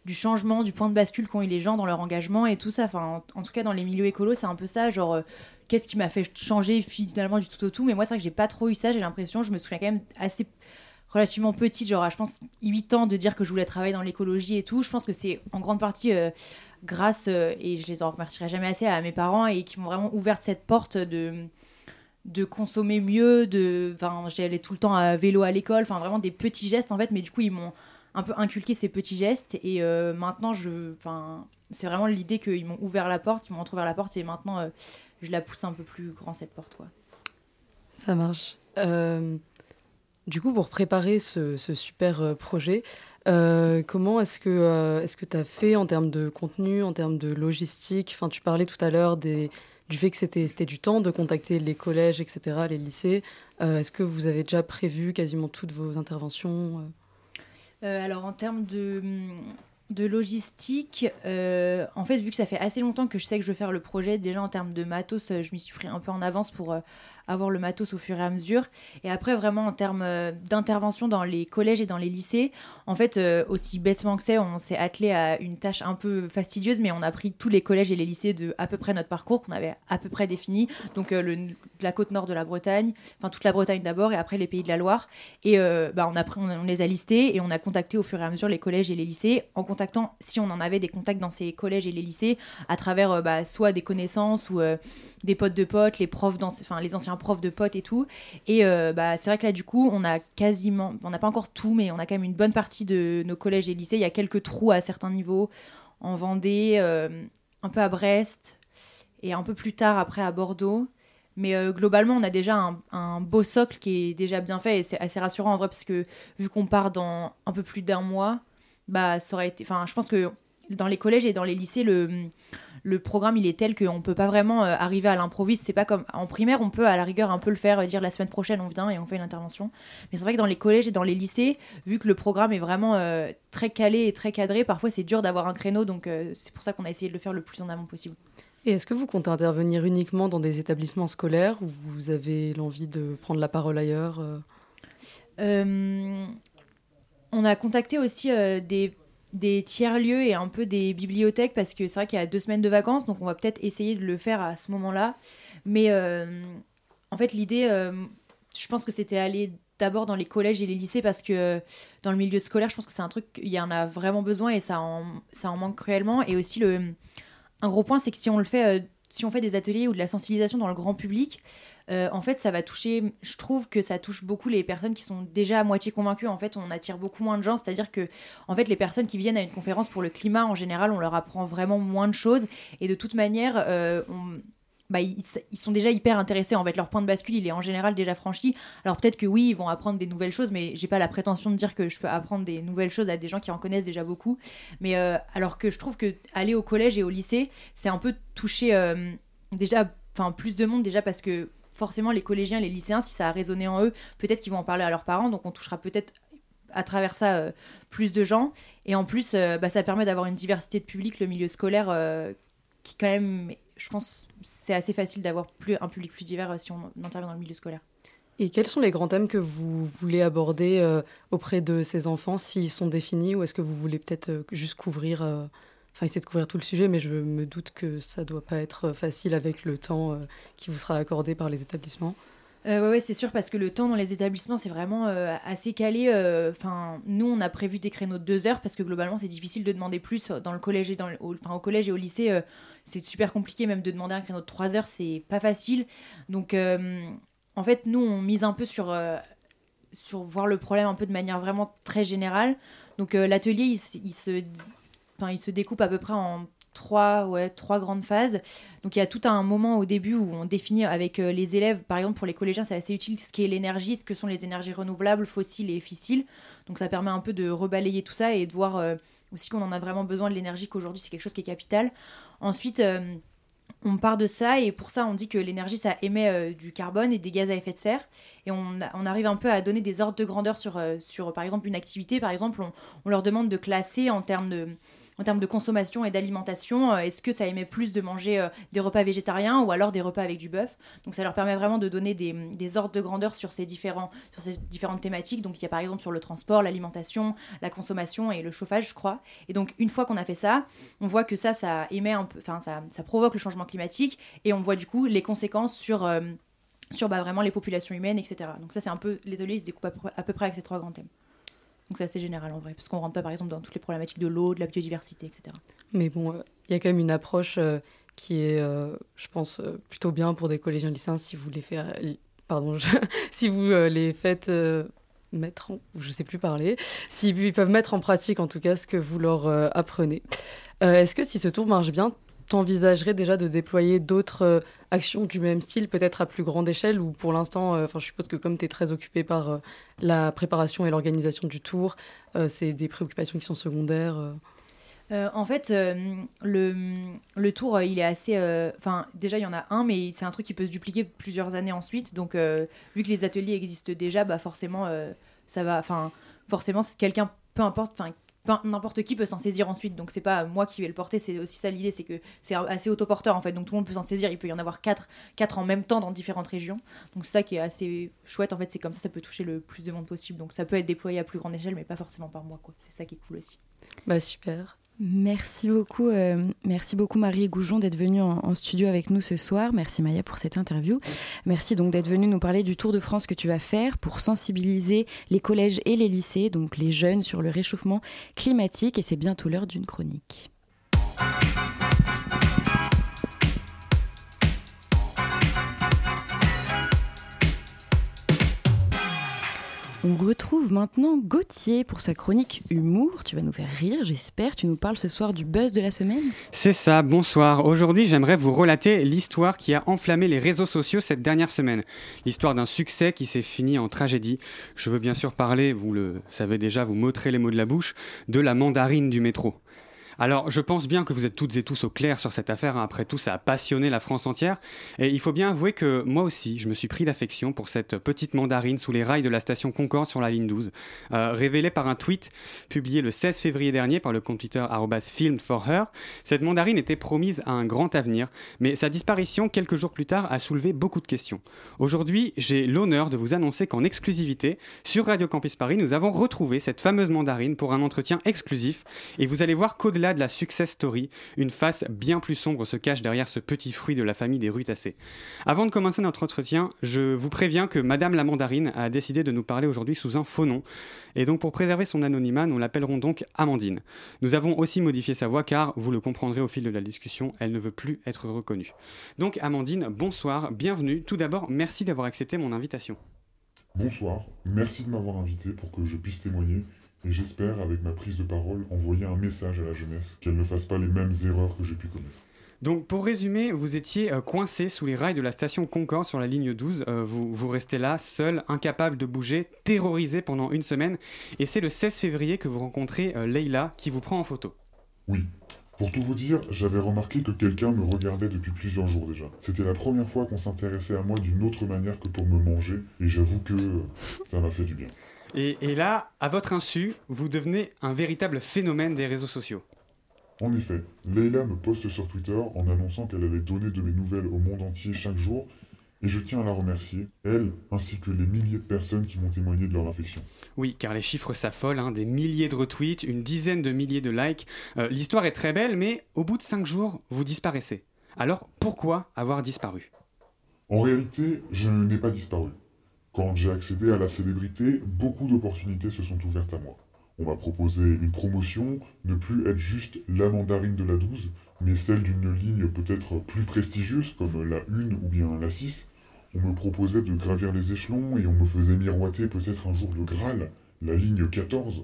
changement, du point de bascule qu'ont eu les gens dans leur engagement et tout ça. Enfin, en, tout cas, dans les milieux écolos, c'est un peu ça. Genre, qu'est-ce qui m'a fait changer finalement du tout au tout? Mais moi, c'est vrai que j'ai pas trop eu ça. J'ai l'impression, je me souviens quand même assez relativement petite, genre je pense 8 ans de dire que je voulais travailler dans l'écologie et tout. Je pense que c'est en grande partie euh, grâce, euh, et je les en remercierai jamais assez, à mes parents et qui m'ont vraiment ouvert cette porte de de consommer mieux, de, enfin, j'allais tout le temps à vélo à l'école, enfin vraiment des petits gestes en fait, mais du coup ils m'ont un peu inculqué ces petits gestes et euh, maintenant je, c'est vraiment l'idée qu'ils m'ont ouvert la porte, ils m'ont ouvert la porte et maintenant je la pousse un peu plus grand cette porte. Quoi. Ça marche. Euh, du coup, pour préparer ce, super euh, projet, euh, comment est-ce que est-ce que tu as fait en termes de contenu, en termes de logistique? Enfin, tu parlais tout à l'heure des du fait que c'était du temps de contacter les collèges, etc., les lycées. est-ce que vous avez déjà prévu quasiment toutes vos interventions Alors, en termes de, de logistique, euh, en fait, vu que ça fait assez longtemps que je sais que je veux faire le projet, déjà en termes de matos, euh, je m'y suis pris un peu en avance pour euh, avoir le matos au fur et à mesure. Et après, vraiment, en termes euh, d'intervention dans les collèges et dans les lycées, en fait, euh, aussi bêtement que c'est, on s'est attelé à une tâche un peu fastidieuse, mais on a pris tous les collèges et les lycées de à peu près notre parcours qu'on avait à peu près défini. Donc, euh, la côte nord de la Bretagne, enfin, toute la Bretagne d'abord, et après les pays de la Loire. Et bah, on, a on, les a listés et on a contacté au fur et à mesure les collèges et les lycées en contactant, si on en avait des contacts dans ces collèges et les lycées, à travers bah, soit des connaissances ou des potes de potes, les profs, enfin, les anciens prof de potes et tout. Et euh, bah, c'est vrai que là, du coup, on a quasiment, on n'a pas encore tout, mais on a quand même une bonne partie de nos collèges et lycées. Il y a quelques trous à certains niveaux en Vendée, euh, un peu à Brest. et un peu plus tard après à Bordeaux. Mais euh, globalement, on a déjà un, un, beau socle qui est déjà bien fait et c'est assez rassurant en vrai parce que vu qu'on part dans un peu plus d'un mois, bah ça aurait été. Enfin, je pense que dans les collèges et dans les lycées, le, le programme il est tel qu'on peut pas vraiment euh, arriver à l'improviste. C'est pas comme en primaire, on peut à la rigueur un peu le faire, euh, dire la semaine prochaine on vient et on fait une intervention. Mais c'est vrai que dans les collèges et dans les lycées, vu que le programme est vraiment euh, très calé et très cadré, parfois c'est dur d'avoir un créneau. Donc c'est pour ça qu'on a essayé de le faire le plus en amont possible. Et est-ce que vous comptez intervenir uniquement dans des établissements scolaires ou vous avez l'envie de prendre la parole ailleurs On a contacté aussi des des tiers-lieux et un peu des bibliothèques parce que c'est vrai qu'il y a deux semaines de vacances, donc on va peut-être essayer de le faire à ce moment-là. Mais euh, en fait, l'idée, euh, je pense que c'était aller d'abord dans les collèges et les lycées parce que dans le milieu scolaire, je pense que c'est un truc, il y en a vraiment besoin et ça en, manque cruellement. Et aussi, le, un gros point, c'est que si on le fait, euh, si on fait des ateliers ou de la sensibilisation dans le grand public, euh, en fait, ça va toucher. Je trouve que ça touche beaucoup les personnes qui sont déjà à moitié convaincues. En fait, on attire beaucoup moins de gens. C'est-à-dire que, en fait, les personnes qui viennent à une conférence pour le climat, en général, on leur apprend vraiment moins de choses. Et de toute manière, euh, bah, ils, sont déjà hyper intéressés. En fait, leur point de bascule, il est en général déjà franchi. Alors peut-être que oui, ils vont apprendre des nouvelles choses, mais j'ai pas la prétention de dire que je peux apprendre des nouvelles choses à des gens qui en connaissent déjà beaucoup. Mais euh, alors que je trouve que aller au collège et au lycée, c'est un peu toucher déjà, enfin plus de monde déjà parce que forcément les collégiens, les lycéens, si ça a résonné en eux, peut-être qu'ils vont en parler à leurs parents, donc on touchera peut-être à travers ça euh, plus de gens. Et en plus, euh, bah, ça permet d'avoir une diversité de public, le milieu scolaire, euh, qui quand même, je pense, c'est assez facile d'avoir plus, un public plus divers si on intervient dans le milieu scolaire. Et quels sont les grands thèmes que vous voulez aborder auprès de ces enfants, s'ils sont définis, ou est-ce que vous voulez peut-être juste couvrir enfin essayer de couvrir tout le sujet, mais je me doute que ça doit pas être facile avec le temps euh, qui vous sera accordé par les établissements. Euh, ouais, c'est sûr, parce que le temps dans les établissements, c'est vraiment euh, assez calé. Euh, enfin, nous, on a prévu des créneaux de deux heures, parce que globalement, c'est difficile de demander plus dans le collège et dans au, au collège et au lycée. c'est super compliqué, même de demander un créneau de trois heures, c'est pas facile. Donc, en fait, nous, on mise un peu sur, sur voir le problème un peu de manière vraiment très générale. Donc, l'atelier, il se il se découpe à peu près en trois, ouais, trois grandes phases. Donc il y a tout un moment au début où on définit avec euh, les élèves, par exemple pour les collégiens, c'est assez utile ce qui est l'énergie, ce que sont les énergies renouvelables, fossiles et fissiles. Donc ça permet un peu de rebalayer tout ça et de voir euh, aussi qu'on en a vraiment besoin de l'énergie, qu'aujourd'hui c'est quelque chose qui est capital. Ensuite, euh, on part de ça et pour ça on dit que l'énergie ça émet du carbone et des gaz à effet de serre et on, on, arrive un peu à donner des ordres de grandeur sur, sur par exemple une activité par exemple on, on leur demande de classer en termes de en termes de consommation et d'alimentation, euh, est-ce que ça émet plus de manger euh, des repas végétariens ou alors des repas avec du bœuf? Donc ça leur permet vraiment de donner des, ordres de grandeur sur ces, différents, sur ces différentes thématiques. Donc il y a par exemple sur le transport, l'alimentation, la consommation et le chauffage, je crois. Et donc une fois qu'on a fait ça, on voit que ça, ça émet un peu, enfin ça, provoque le changement climatique et on voit du coup les conséquences sur euh, sur bah, vraiment les populations humaines, etc. Donc ça, c'est un peu, les il se découpe à peu près avec ces trois grands thèmes. Donc c'est assez général en vrai, parce qu'on rentre pas par exemple dans toutes les problématiques de l'eau, de la biodiversité, etc. Mais bon, euh, il y a quand même une approche euh, qui est, euh, je pense, plutôt bien pour des collégiens lycéens si vous les si vous les faites mettre en, je sais plus parler, s'ils peuvent mettre en pratique en tout cas ce que vous leur apprenez. Est-ce que si ce tour marche bien, t'envisagerais déjà de déployer d'autres euh, actions du même style, peut-être à plus grande échelle, ou pour l'instant, euh, enfin, je suppose que comme tu es très occupé par euh, la préparation et l'organisation du tour, c'est des préoccupations qui sont secondaires en fait, le, le, tour, il est assez. Enfin, déjà, il y en a un, mais c'est un truc qui peut se dupliquer plusieurs années ensuite. Donc, vu que les ateliers existent déjà, bah forcément, ça va. Enfin, forcément, quelqu'un, peu importe, enfin, n'importe qui peut s'en saisir ensuite. Donc c'est pas moi qui vais le porter, c'est aussi ça l'idée, c'est que c'est assez autoporteur en fait. Donc tout le monde peut s'en saisir. Il peut y en avoir quatre, quatre en même temps dans différentes régions. Donc c'est ça qui est assez chouette en fait. C'est comme ça, ça peut toucher le plus de monde possible. Donc ça peut être déployé à plus grande échelle, mais pas forcément par moi quoi. C'est ça qui est cool aussi. Bah super. Merci beaucoup, euh, merci beaucoup Marie Goujon d'être venue en, studio avec nous ce soir. Merci Maya pour cette interview. Merci donc d'être venue nous parler du Tour de France que tu vas faire pour sensibiliser les collèges et les lycées, donc les jeunes, sur le réchauffement climatique. Et c'est bientôt l'heure d'une chronique. On retrouve maintenant Gauthier pour sa chronique humour. Tu vas nous faire rire, j'espère. Tu nous parles ce soir du buzz de la semaine? C'est ça, bonsoir. Aujourd'hui, j'aimerais vous relater l'histoire qui a enflammé les réseaux sociaux cette dernière semaine. L'histoire d'un succès qui s'est fini en tragédie. Je veux bien sûr parler, vous le savez déjà, vous m'ôterez les mots de la bouche, de la mandarine du métro. Alors, je pense bien que vous êtes toutes et tous au clair sur cette affaire. Hein. Après tout, ça a passionné la France entière. Et il faut bien avouer que moi aussi, je me suis pris d'affection pour cette petite mandarine sous les rails de la station Concorde sur la ligne 12, euh, révélée par un tweet publié le 16 février dernier par le compte Twitter Filmed for Her. Cette mandarine était promise à un grand avenir, mais sa disparition quelques jours plus tard a soulevé beaucoup de questions. Aujourd'hui, j'ai l'honneur de vous annoncer qu'en exclusivité, sur Radio Campus Paris, nous avons retrouvé cette fameuse mandarine pour un entretien exclusif. Et vous allez voir qu'au-delà de la success story, une face bien plus sombre se cache derrière ce petit fruit de la famille des rutacées. Avant de commencer notre entretien, je vous préviens que Madame la Mandarine a décidé de nous parler aujourd'hui sous un faux nom. Et donc pour préserver son anonymat, nous l'appellerons donc Amandine. Nous avons aussi modifié sa voix car, vous le comprendrez au fil de la discussion, elle ne veut plus être reconnue. Donc Amandine, bonsoir, bienvenue. Tout d'abord, merci d'avoir accepté mon invitation. Bonsoir, merci de m'avoir invité pour que je puisse témoigner et j'espère, avec ma prise de parole, envoyer un message à la jeunesse, qu'elle ne fasse pas les mêmes erreurs que j'ai pu commettre. Donc pour résumer, vous étiez euh, coincé sous les rails de la station Concorde sur la ligne 12. Euh, vous, vous restez là, seul, incapable de bouger, terrorisé pendant une semaine. Et c'est le 16 février que vous rencontrez euh, Leila qui vous prend en photo. Oui. Pour tout vous dire, j'avais remarqué que quelqu'un me regardait depuis plusieurs jours déjà. C'était la première fois qu'on s'intéressait à moi d'une autre manière que pour me manger. Et j'avoue que ça m'a fait du bien. Et, là, à votre insu, vous devenez un véritable phénomène des réseaux sociaux. En effet, Leila me poste sur Twitter en annonçant qu'elle allait donner de mes nouvelles au monde entier chaque jour, et je tiens à la remercier, elle, ainsi que les milliers de personnes qui m'ont témoigné de leur affection. Oui, car les chiffres s'affolent, hein, des milliers de retweets, une dizaine de milliers de likes. Euh, l'histoire est très belle, mais au bout de cinq jours, vous disparaissez. Alors pourquoi avoir disparu? En réalité, je n'ai pas disparu. Quand j'ai accédé à la célébrité, beaucoup d'opportunités se sont ouvertes à moi. On m'a proposé une promotion, ne plus être juste la mandarine de la 12, mais celle d'une ligne peut-être plus prestigieuse comme la 1 ou bien la 6. On me proposait de gravir les échelons et on me faisait miroiter peut-être un jour le Graal, la ligne 14.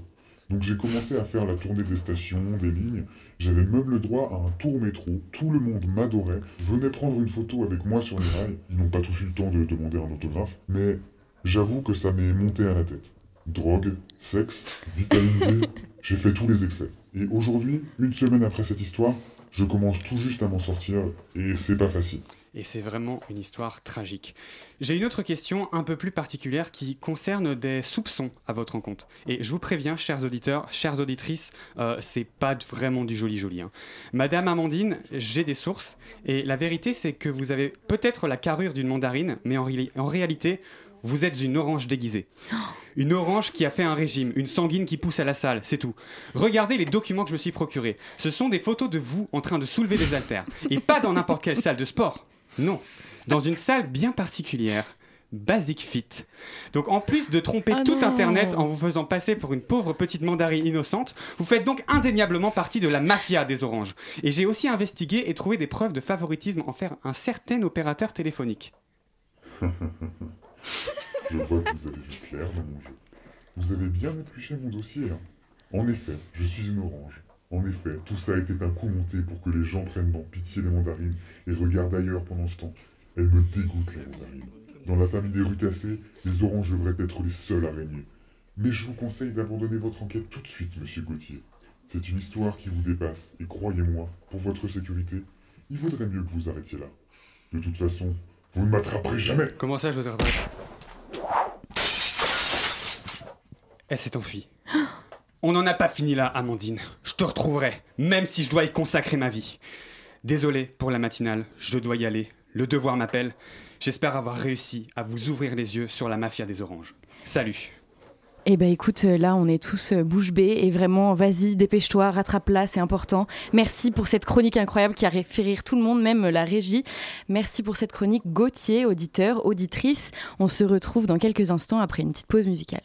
Donc j'ai commencé à faire la tournée des stations, des lignes. J'avais même le droit à un tour métro. Tout le monde m'adorait, venait prendre une photo avec moi sur les rails. Ils n'ont pas tous eu le temps de demander un autographe, mais J'avoue que ça m'est monté à la tête. Drogue, sexe, vitamine B, j'ai fait tous les excès. Et aujourd'hui, une semaine après cette histoire, je commence tout juste à m'en sortir et c'est pas facile. Et c'est vraiment une histoire tragique. J'ai une autre question un peu plus particulière qui concerne des soupçons à votre encontre. Et je vous préviens, chers auditeurs, chères auditrices, euh, c'est pas vraiment du joli joli. Hein. Madame Amandine, j'ai des sources, et la vérité c'est que vous avez peut-être la carrure d'une mandarine, mais en, en réalité, vous êtes une orange déguisée. Une orange qui a fait un régime, une sanguine qui pousse à la salle, c'est tout. Regardez les documents que je me suis procurés. Ce sont des photos de vous en train de soulever des haltères. Et pas dans n'importe quelle salle de sport. Non. Dans une salle bien particulière. Basic Fit. Donc en plus de tromper ah tout Internet en vous faisant passer pour une pauvre petite mandarine innocente, vous faites donc indéniablement partie de la mafia des oranges. Et j'ai aussi investigué et trouvé des preuves de favoritisme envers un certain opérateur téléphonique. Je vois que vous avez vu clair dans mon jeu. Vous avez bien épluché mon dossier. Hein. En effet, je suis une orange. En effet, tout ça était un coup monté pour que les gens prennent en pitié les mandarines et regardent ailleurs pendant ce temps. Elles me dégoûtent, les mandarines. Dans la famille des rutacées, les oranges devraient être les seuls à régner. Mais je vous conseille d'abandonner votre enquête tout de suite, monsieur Gauthier. C'est une histoire qui vous dépasse, et croyez-moi, pour votre sécurité, il vaudrait mieux que vous arrêtiez là. De toute façon, vous ne m'attraperez jamais Comment ça, je vous attraperai Elle s'est enfuie. On n'en a pas fini là, Amandine. Je te retrouverai, même si je dois y consacrer ma vie. Désolé pour la matinale, je dois y aller. Le devoir m'appelle. J'espère avoir réussi à vous ouvrir les yeux sur la mafia des oranges. Salut eh ben écoute, euh, là on est tous euh, bouche bée et vraiment vas-y, dépêche-toi, rattrape-la, c'est important. Merci pour cette chronique incroyable qui a fait rire tout le monde, même la régie. Merci pour cette chronique Gauthier, auditeur, auditrice. On se retrouve dans quelques instants après une petite pause musicale.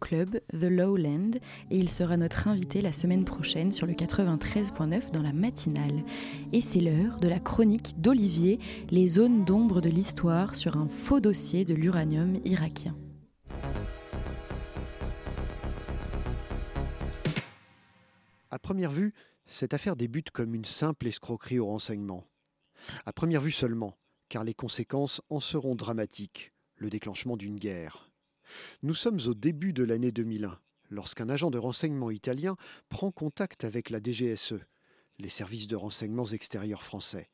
Club, The Lowland, et il sera notre invité la semaine prochaine sur le 93.9 dans la matinale. Et c'est l'heure de la chronique d'Olivier, les zones d'ombre de l'histoire sur un faux dossier de l'uranium irakien. À première vue, cette affaire débute comme une simple escroquerie au renseignement. À première vue seulement, car les conséquences en seront dramatiques, le déclenchement d'une guerre. Nous sommes au début de l'année 2001, lorsqu'un agent de renseignement italien prend contact avec la DGSE, les services de renseignements extérieurs français.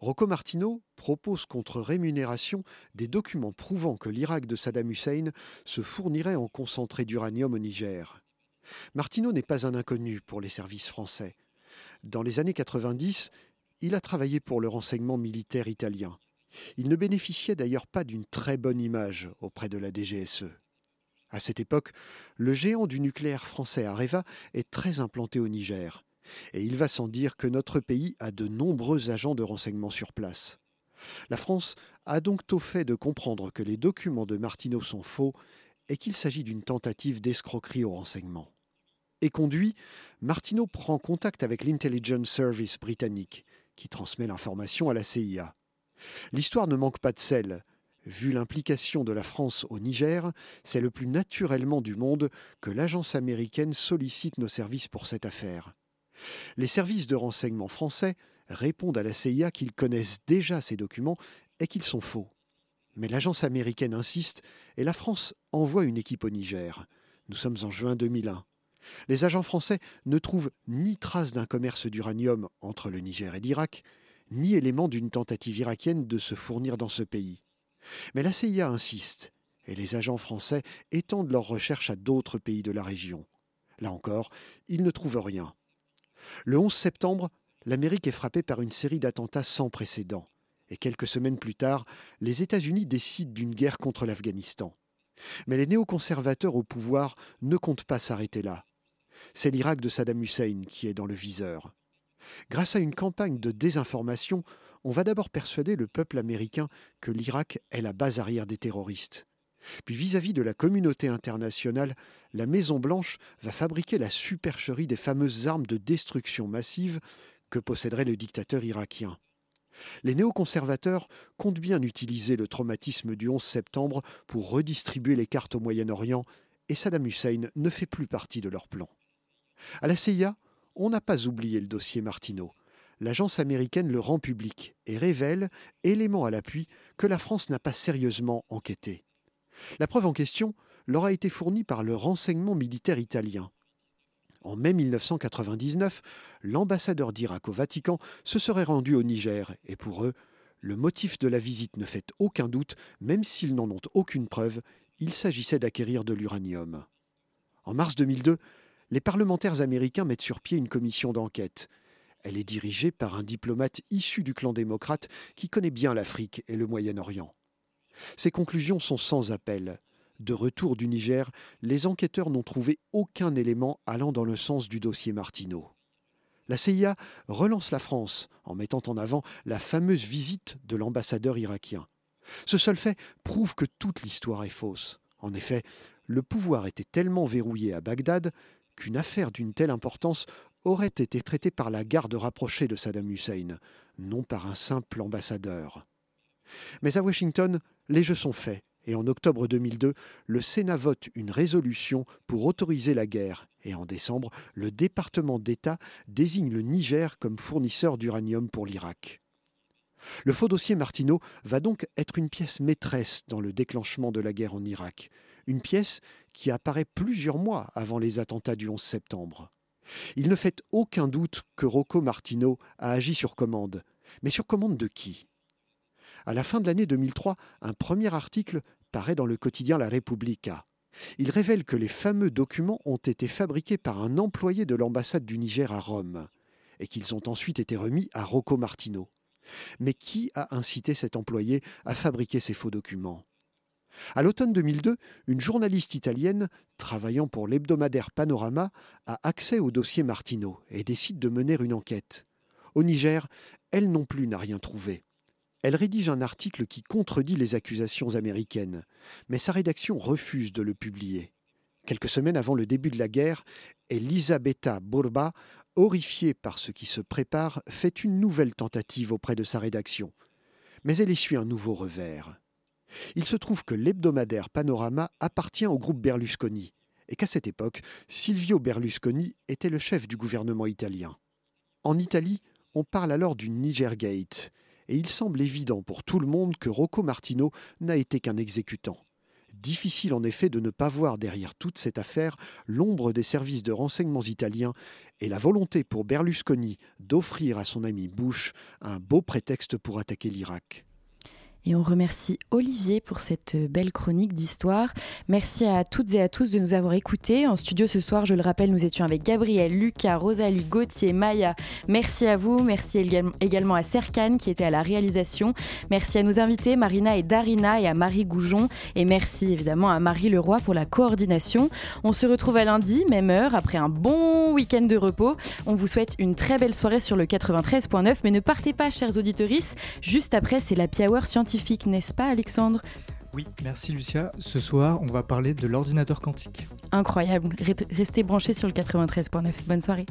Rocco Martino propose contre rémunération des documents prouvant que l'Irak de Saddam Hussein se fournirait en concentré d'uranium au Niger. Martino n'est pas un inconnu pour les services français. Dans les années 90, il a travaillé pour le renseignement militaire italien. Il ne bénéficiait d'ailleurs pas d'une très bonne image auprès de la DGSE. À cette époque, le géant du nucléaire français Areva est très implanté au Niger, et il va sans dire que notre pays a de nombreux agents de renseignement sur place. La France a donc tôt fait de comprendre que les documents de Martineau sont faux et qu'il s'agit d'une tentative d'escroquerie au renseignement. Et conduit, Martineau prend contact avec l'Intelligence Service britannique, qui transmet l'information à la CIA. L'histoire ne manque pas de sel. Vu l'implication de la France au Niger, c'est le plus naturellement du monde que l'agence américaine sollicite nos services pour cette affaire. Les services de renseignement français répondent à la CIA qu'ils connaissent déjà ces documents et qu'ils sont faux. Mais l'agence américaine insiste et la France envoie une équipe au Niger. Nous sommes en juin 2001. Les agents français ne trouvent ni trace d'un commerce d'uranium entre le Niger et l'Irak, ni élément d'une tentative irakienne de se fournir dans ce pays. Mais la CIA insiste, et les agents français étendent leurs recherches à d'autres pays de la région. Là encore, ils ne trouvent rien. Le 11 septembre, l'Amérique est frappée par une série d'attentats sans précédent, et quelques semaines plus tard, les États-Unis décident d'une guerre contre l'Afghanistan. Mais les néoconservateurs au pouvoir ne comptent pas s'arrêter là. C'est l'Irak de Saddam Hussein qui est dans le viseur. Grâce à une campagne de désinformation, on va d'abord persuader le peuple américain que l'Irak est la base arrière des terroristes. Puis vis-à-vis de la communauté internationale, la Maison-Blanche va fabriquer la supercherie des fameuses armes de destruction massive que posséderait le dictateur irakien. Les néoconservateurs comptent bien utiliser le traumatisme du 11 septembre pour redistribuer les cartes au Moyen-Orient, et Saddam Hussein ne fait plus partie de leur plan. À la CIA, on n'a pas oublié le dossier Martineau. L'agence américaine le rend public et révèle, élément à l'appui, que la France n'a pas sérieusement enquêté. La preuve en question leur a été fournie par le renseignement militaire italien. En mai 1999, l'ambassadeur d'Irak au Vatican se serait rendu au Niger et pour eux, le motif de la visite ne fait aucun doute, même s'ils n'en ont aucune preuve, il s'agissait d'acquérir de l'uranium. En mars 2002, les parlementaires américains mettent sur pied une commission d'enquête. Elle est dirigée par un diplomate issu du clan démocrate qui connaît bien l'Afrique et le Moyen-Orient. Ses conclusions sont sans appel. De retour du Niger, les enquêteurs n'ont trouvé aucun élément allant dans le sens du dossier Martineau. La CIA relance la France en mettant en avant la fameuse visite de l'ambassadeur irakien. Ce seul fait prouve que toute l'histoire est fausse. En effet, le pouvoir était tellement verrouillé à Bagdad qu'une affaire d'une telle importance aurait été traitée par la garde rapprochée de Saddam Hussein, non par un simple ambassadeur. Mais à Washington, les jeux sont faits, et en octobre 2002, le Sénat vote une résolution pour autoriser la guerre, et en décembre, le département d'État désigne le Niger comme fournisseur d'uranium pour l'Irak. Le faux dossier Martineau va donc être une pièce maîtresse dans le déclenchement de la guerre en Irak, une pièce qui apparaît plusieurs mois avant les attentats du 11 septembre. Il ne fait aucun doute que Rocco Martineau a agi sur commande, mais sur commande de qui? À la fin de l'année 2003, un premier article paraît dans le quotidien La Repubblica. Il révèle que les fameux documents ont été fabriqués par un employé de l'ambassade du Niger à Rome et qu'ils ont ensuite été remis à Rocco Martino. Mais qui a incité cet employé à fabriquer ces faux documents? À l'automne 2002, une journaliste italienne, travaillant pour l'hebdomadaire Panorama, a accès au dossier Martino et décide de mener une enquête. Au Niger, elle non plus n'a rien trouvé. Elle rédige un article qui contredit les accusations américaines, mais sa rédaction refuse de le publier. Quelques semaines avant le début de la guerre, Elisabetta Burba, horrifiée par ce qui se prépare, fait une nouvelle tentative auprès de sa rédaction. Mais elle essuie un nouveau revers. Il se trouve que l'hebdomadaire Panorama appartient au groupe Berlusconi, et qu'à cette époque, Silvio Berlusconi était le chef du gouvernement italien. En Italie, on parle alors du Nigergate, et il semble évident pour tout le monde que Rocco Martino n'a été qu'un exécutant. Difficile en effet de ne pas voir derrière toute cette affaire l'ombre des services de renseignements italiens et la volonté pour Berlusconi d'offrir à son ami Bush un beau prétexte pour attaquer l'Irak. Et on remercie Olivier pour cette belle chronique d'histoire. Merci à toutes et à tous de nous avoir écoutés. En studio ce soir, je le rappelle, nous étions avec Gabriel, Lucas, Rosalie, Gauthier, Maya. Merci à vous. Merci également à Serkan qui était à la réalisation. Merci à nos invités Marina et Darina et à Marie Goujon. Et merci évidemment à Marie Leroy pour la coordination. On se retrouve à lundi, même heure, après un bon week-end de repos. On vous souhaite une très belle soirée sur le 93.9. Mais ne partez pas, chers auditeurs. Juste après, c'est la Hour scientifique n'est-ce pas Alexandre? Oui, merci Lucia. Ce soir, on va parler de l'ordinateur quantique. Incroyable. Restez branchés sur le 93.9. Bonne soirée.